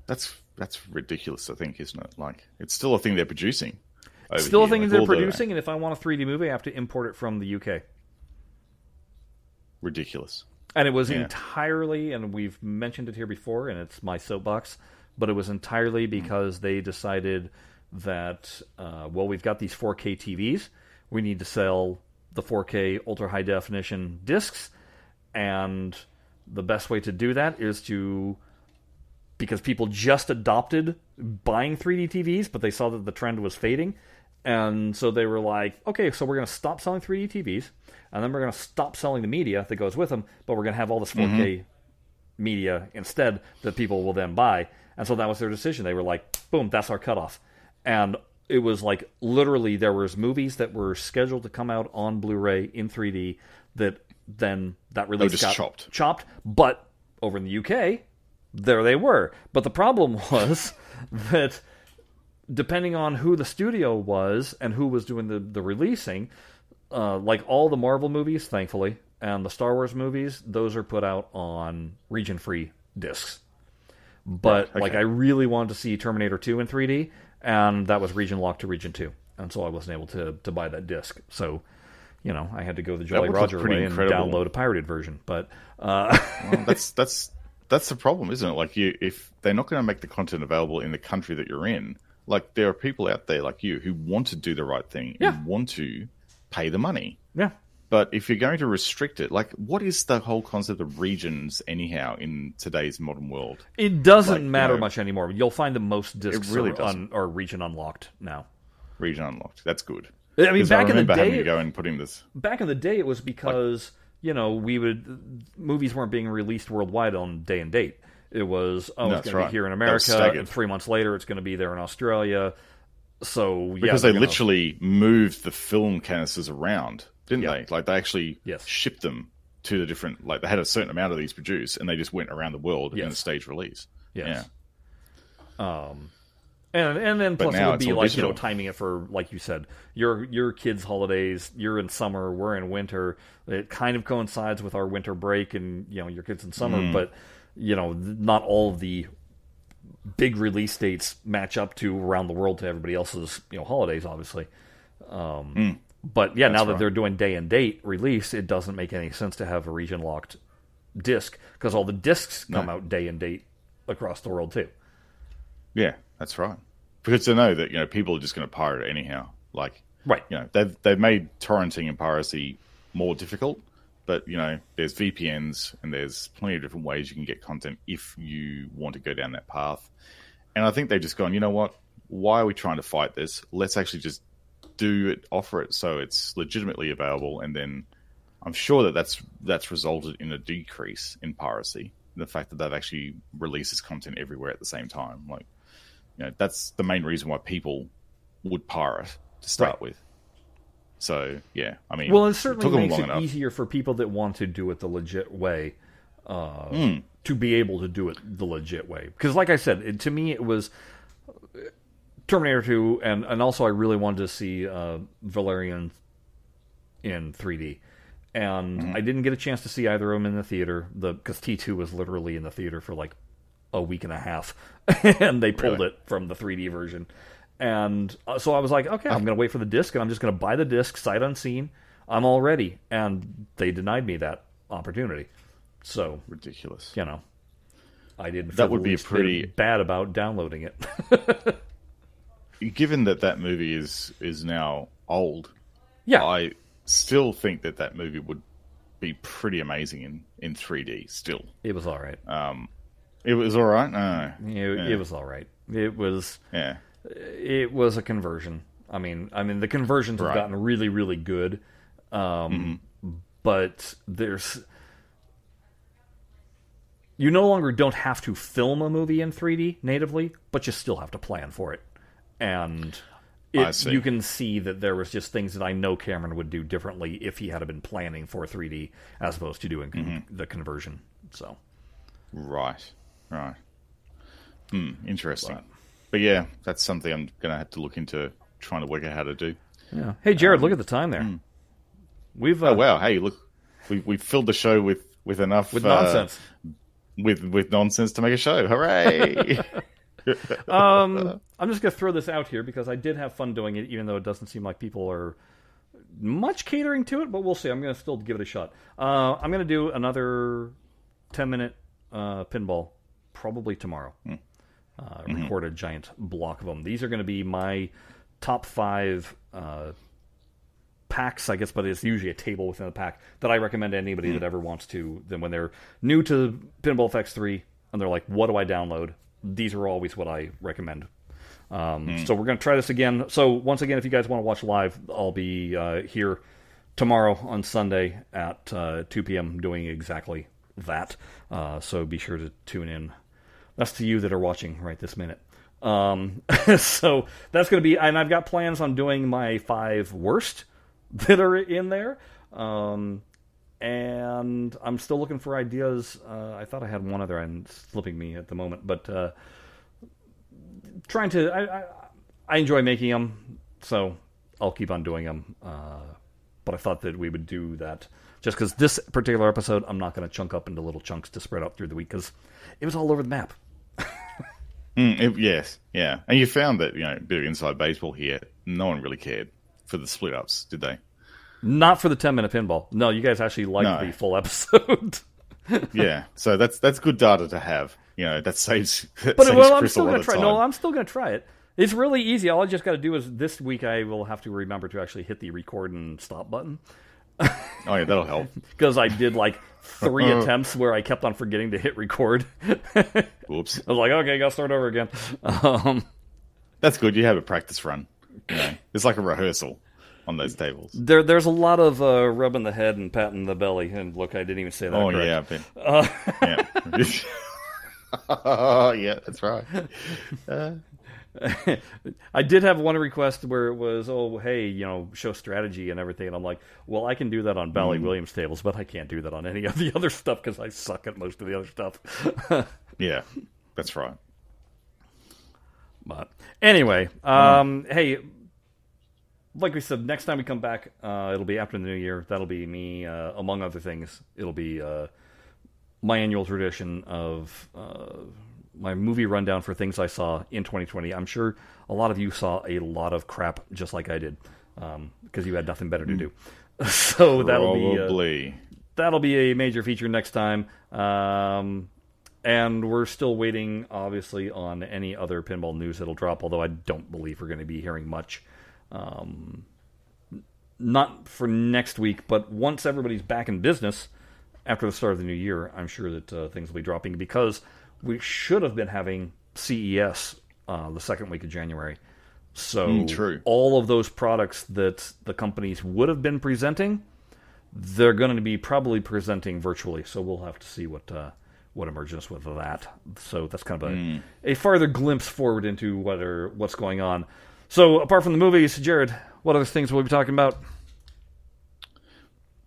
that's that's ridiculous. I think, isn't it? Like, it's still a thing they're producing. Still a thing Like, they're producing. And if I want a 3D movie, I have to import it from the UK. ridiculous. And it was Yeah. entirely, and we've mentioned it here before, and it's my soapbox, but it was entirely because they decided that, uh, well, we've got these 4K TVs. We need to sell the 4K ultra high definition discs. And the best way to do that is to, because people just adopted buying 3D TVs, but they saw that the trend was fading. And so they were like, okay, so we're going to stop selling 3D TVs, and then we're going to stop selling the media that goes with them, but we're going to have all this 4K mm-hmm. media instead that people will then buy. And so that was their decision. They were like, boom, that's our cutoff. And it was like literally there was movies that were scheduled to come out on Blu-ray in 3D that then that release just got chopped. chopped. But over in the UK, there they were. But the problem was that depending on who the studio was and who was doing the, the releasing, uh, like all the Marvel movies, thankfully, and the Star Wars movies, those are put out on region free discs. But Right, like. I really wanted to see Terminator 2 in 3D, and that was region locked to region 2. And so I wasn't able to, to buy that disc. So, you know, I had to go the Jolly Roger way and incredible. download a pirated version. But uh, Well, that's that's that's the problem, isn't it? Like, you if they're not going to make the content available in the country that you're in, like there are people out there like you who want to do the right thing Yeah. and want to pay the money. yeah, But if you're going to restrict it, like, what is the whole concept of regions anyhow in today's modern world? it doesn't Like, you matter know- much anymore. You'll find the most discs really are, un, are region unlocked now. Region unlocked. That's good. I mean, back in the having day, to go and put in this. back in the day, it was because you know we would movies weren't being released worldwide on day and date. It was oh, That's it's going to be here in America, and three months later, it's going to be there in Australia. So yeah, Because they're gonna- literally moved the film canisters around, didn't Yeah. they? Like, they actually Yes. shipped them to the different, like, they had a certain amount of these produced, and they just went around the world in Yes. a stage release. Yes. Um, and and then plus it would be like you know timing it for like you said your your kids' holidays. You're in summer, we're in winter. It kind of coincides with our winter break, and you know your kids in summer. Mm. But you know not all of the big release dates match up to around the world to everybody else's you know holidays, obviously. Um, But yeah, now that Mm. right. they're doing day and date release, it doesn't make any sense to have a region locked disc because all the discs come out day and date across the world too. Yeah, that's right. Because they know that, you know, people are just going to pirate it anyhow. Like, Right. you know, they've, they've made torrenting and piracy more difficult, but, you know, there's VPNs and there's plenty of different ways you can get content if you want to go down that path. And I think they've just gone, you know what? why are we trying to fight this? Let's actually just do it, offer it so it's legitimately available, and then I'm sure that that's that's resulted in a decrease in piracy. The fact that they've actually released this content everywhere at the same time, like you know, that's the main reason why people would pirate to start Right. with. So yeah, I mean, Well, it certainly took makes it enough. easier for people that want to do it the legit way uh, Hmm. to be able to do it the legit way. Because, like I said, it, to me, it was Terminator 2, and, and also I really wanted to see uh, Valerian in 3D. And Mm-hmm. I didn't get a chance to see either of them in the theater The because T2 was literally in the theater for like a week and a half, and they pulled Really? it from the 3D version. And uh, so I was like, okay, I'm going to wait for the disc, and I'm just going to buy the disc sight unseen. I'm all ready, and they denied me that opportunity. So Ridiculous. you know, I didn't. Feel That would be pretty- bad about downloading it. Given that that movie is is now old, yeah, I still think that that movie would be pretty amazing in in 3D. Still, it was all right. Um, it was all right. No, It, yeah. it was all right. It was. yeah, it was a conversion. I mean, I mean, the conversions have gotten really, really good, um, but there's you no longer don't have to film a movie in 3D natively, but you still have to plan for it, and it, you can see that there was just things that I know Cameron would do differently if he had been planning for 3D as opposed to doing con- the conversion. So. Right, right. Hmm, interesting. But yeah, that's something I'm gonna have to look into trying to work out how to do. yeah. Hey, Jared, look at the time there. We've uh, Oh wow! Hey, look, we we filled the show with with enough with uh, nonsense. with with nonsense to make a show. Hooray! Um, I'm just gonna throw this out here because I did have fun doing it, even though it doesn't seem like people are much catering to it. But we'll see. I'm gonna still give it a shot. Uh, I'm gonna do another 10 minute uh, pinball probably tomorrow. Uh, Record a giant block of them. These are gonna be my top five. Uh, packs, I guess, but it's usually a table within a pack that I recommend to anybody that ever wants to. Then when they're new to Pinball FX3 and they're like, "What do I download?" These are always what I recommend. Um, So we're going to try this again. So once again, if you guys want to watch live, I'll be uh, here tomorrow on Sunday at uh, 2 p.m. doing exactly that. Uh, so be sure to tune in. That's to you that are watching right this minute. Um, so that's going to be, and I've got plans on doing my five worst that are in there. Um, and I'm still looking for ideas. Uh, I thought I had one other and slipping me at the moment, but uh, trying to. I, I, I enjoy making them, so I'll keep on doing them. Uh, but I thought that we would do that just because this particular episode, I'm not going to chunk up into little chunks to spread out through the week because it was all over the map. Mm, it- yes, yeah. And you found that you know, bit of inside baseball here. No one really cared for the split ups, did they? Not for the 10 minute pinball. No, you guys actually liked No. the full episode. yeah. So that's that's good data to have. You know, that saves. That But saves well, I'm still gonna try. time. No, I'm still gonna try it. It's really easy. All I just got to do is this week I will have to remember to actually hit the record and stop button Oh yeah, that'll help. because I did like three attempts where I kept on forgetting to hit record. Oops. I was like, okay, gotta start over again. Um, That's good. You have a practice run. You know, it's like a rehearsal on those tables. there, there's a lot of uh, rubbing the head and patting the belly. And look, I didn't even say that. Oh correct. yeah, been. yeah. oh yeah, that's right. I did have one request where it was, oh, hey, you know, show strategy and everything. And I'm like, well, I can do that on Bally Mm. Williams tables, but I can't do that on any of the other stuff because I suck at most of the other stuff. Yeah, that's right. but anyway, um, hey, like we said, next time we come back, uh, it'll be after the new year. That'll be me, uh, among other things. It'll be uh, my annual tradition of uh, my movie rundown for things I saw in 2020. I'm sure a lot of you saw a lot of crap just like I did because you had nothing better to do. so that'll be uh, that'll be a major feature next time. Um, and we're still waiting, obviously, on any other pinball news that'll drop. Although I don't believe we're going to be hearing much. Um, not for next week, but once everybody's back in business after the start of the new year, I'm sure that uh, things will be dropping because we should have been having CES uh, the second week of January. So Mm, all of those products that the companies would have been presenting, they're going to be probably presenting virtually. So we'll have to see what uh, what emerges with that. So that's kind of a, a farther glimpse forward into what are, what's going on. So apart from the movies, Jared, what other things will we be talking about?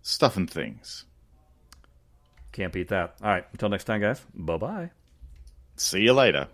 Stuff and things. Can't beat that. All right. Until next time, guys. Bye bye. See you later.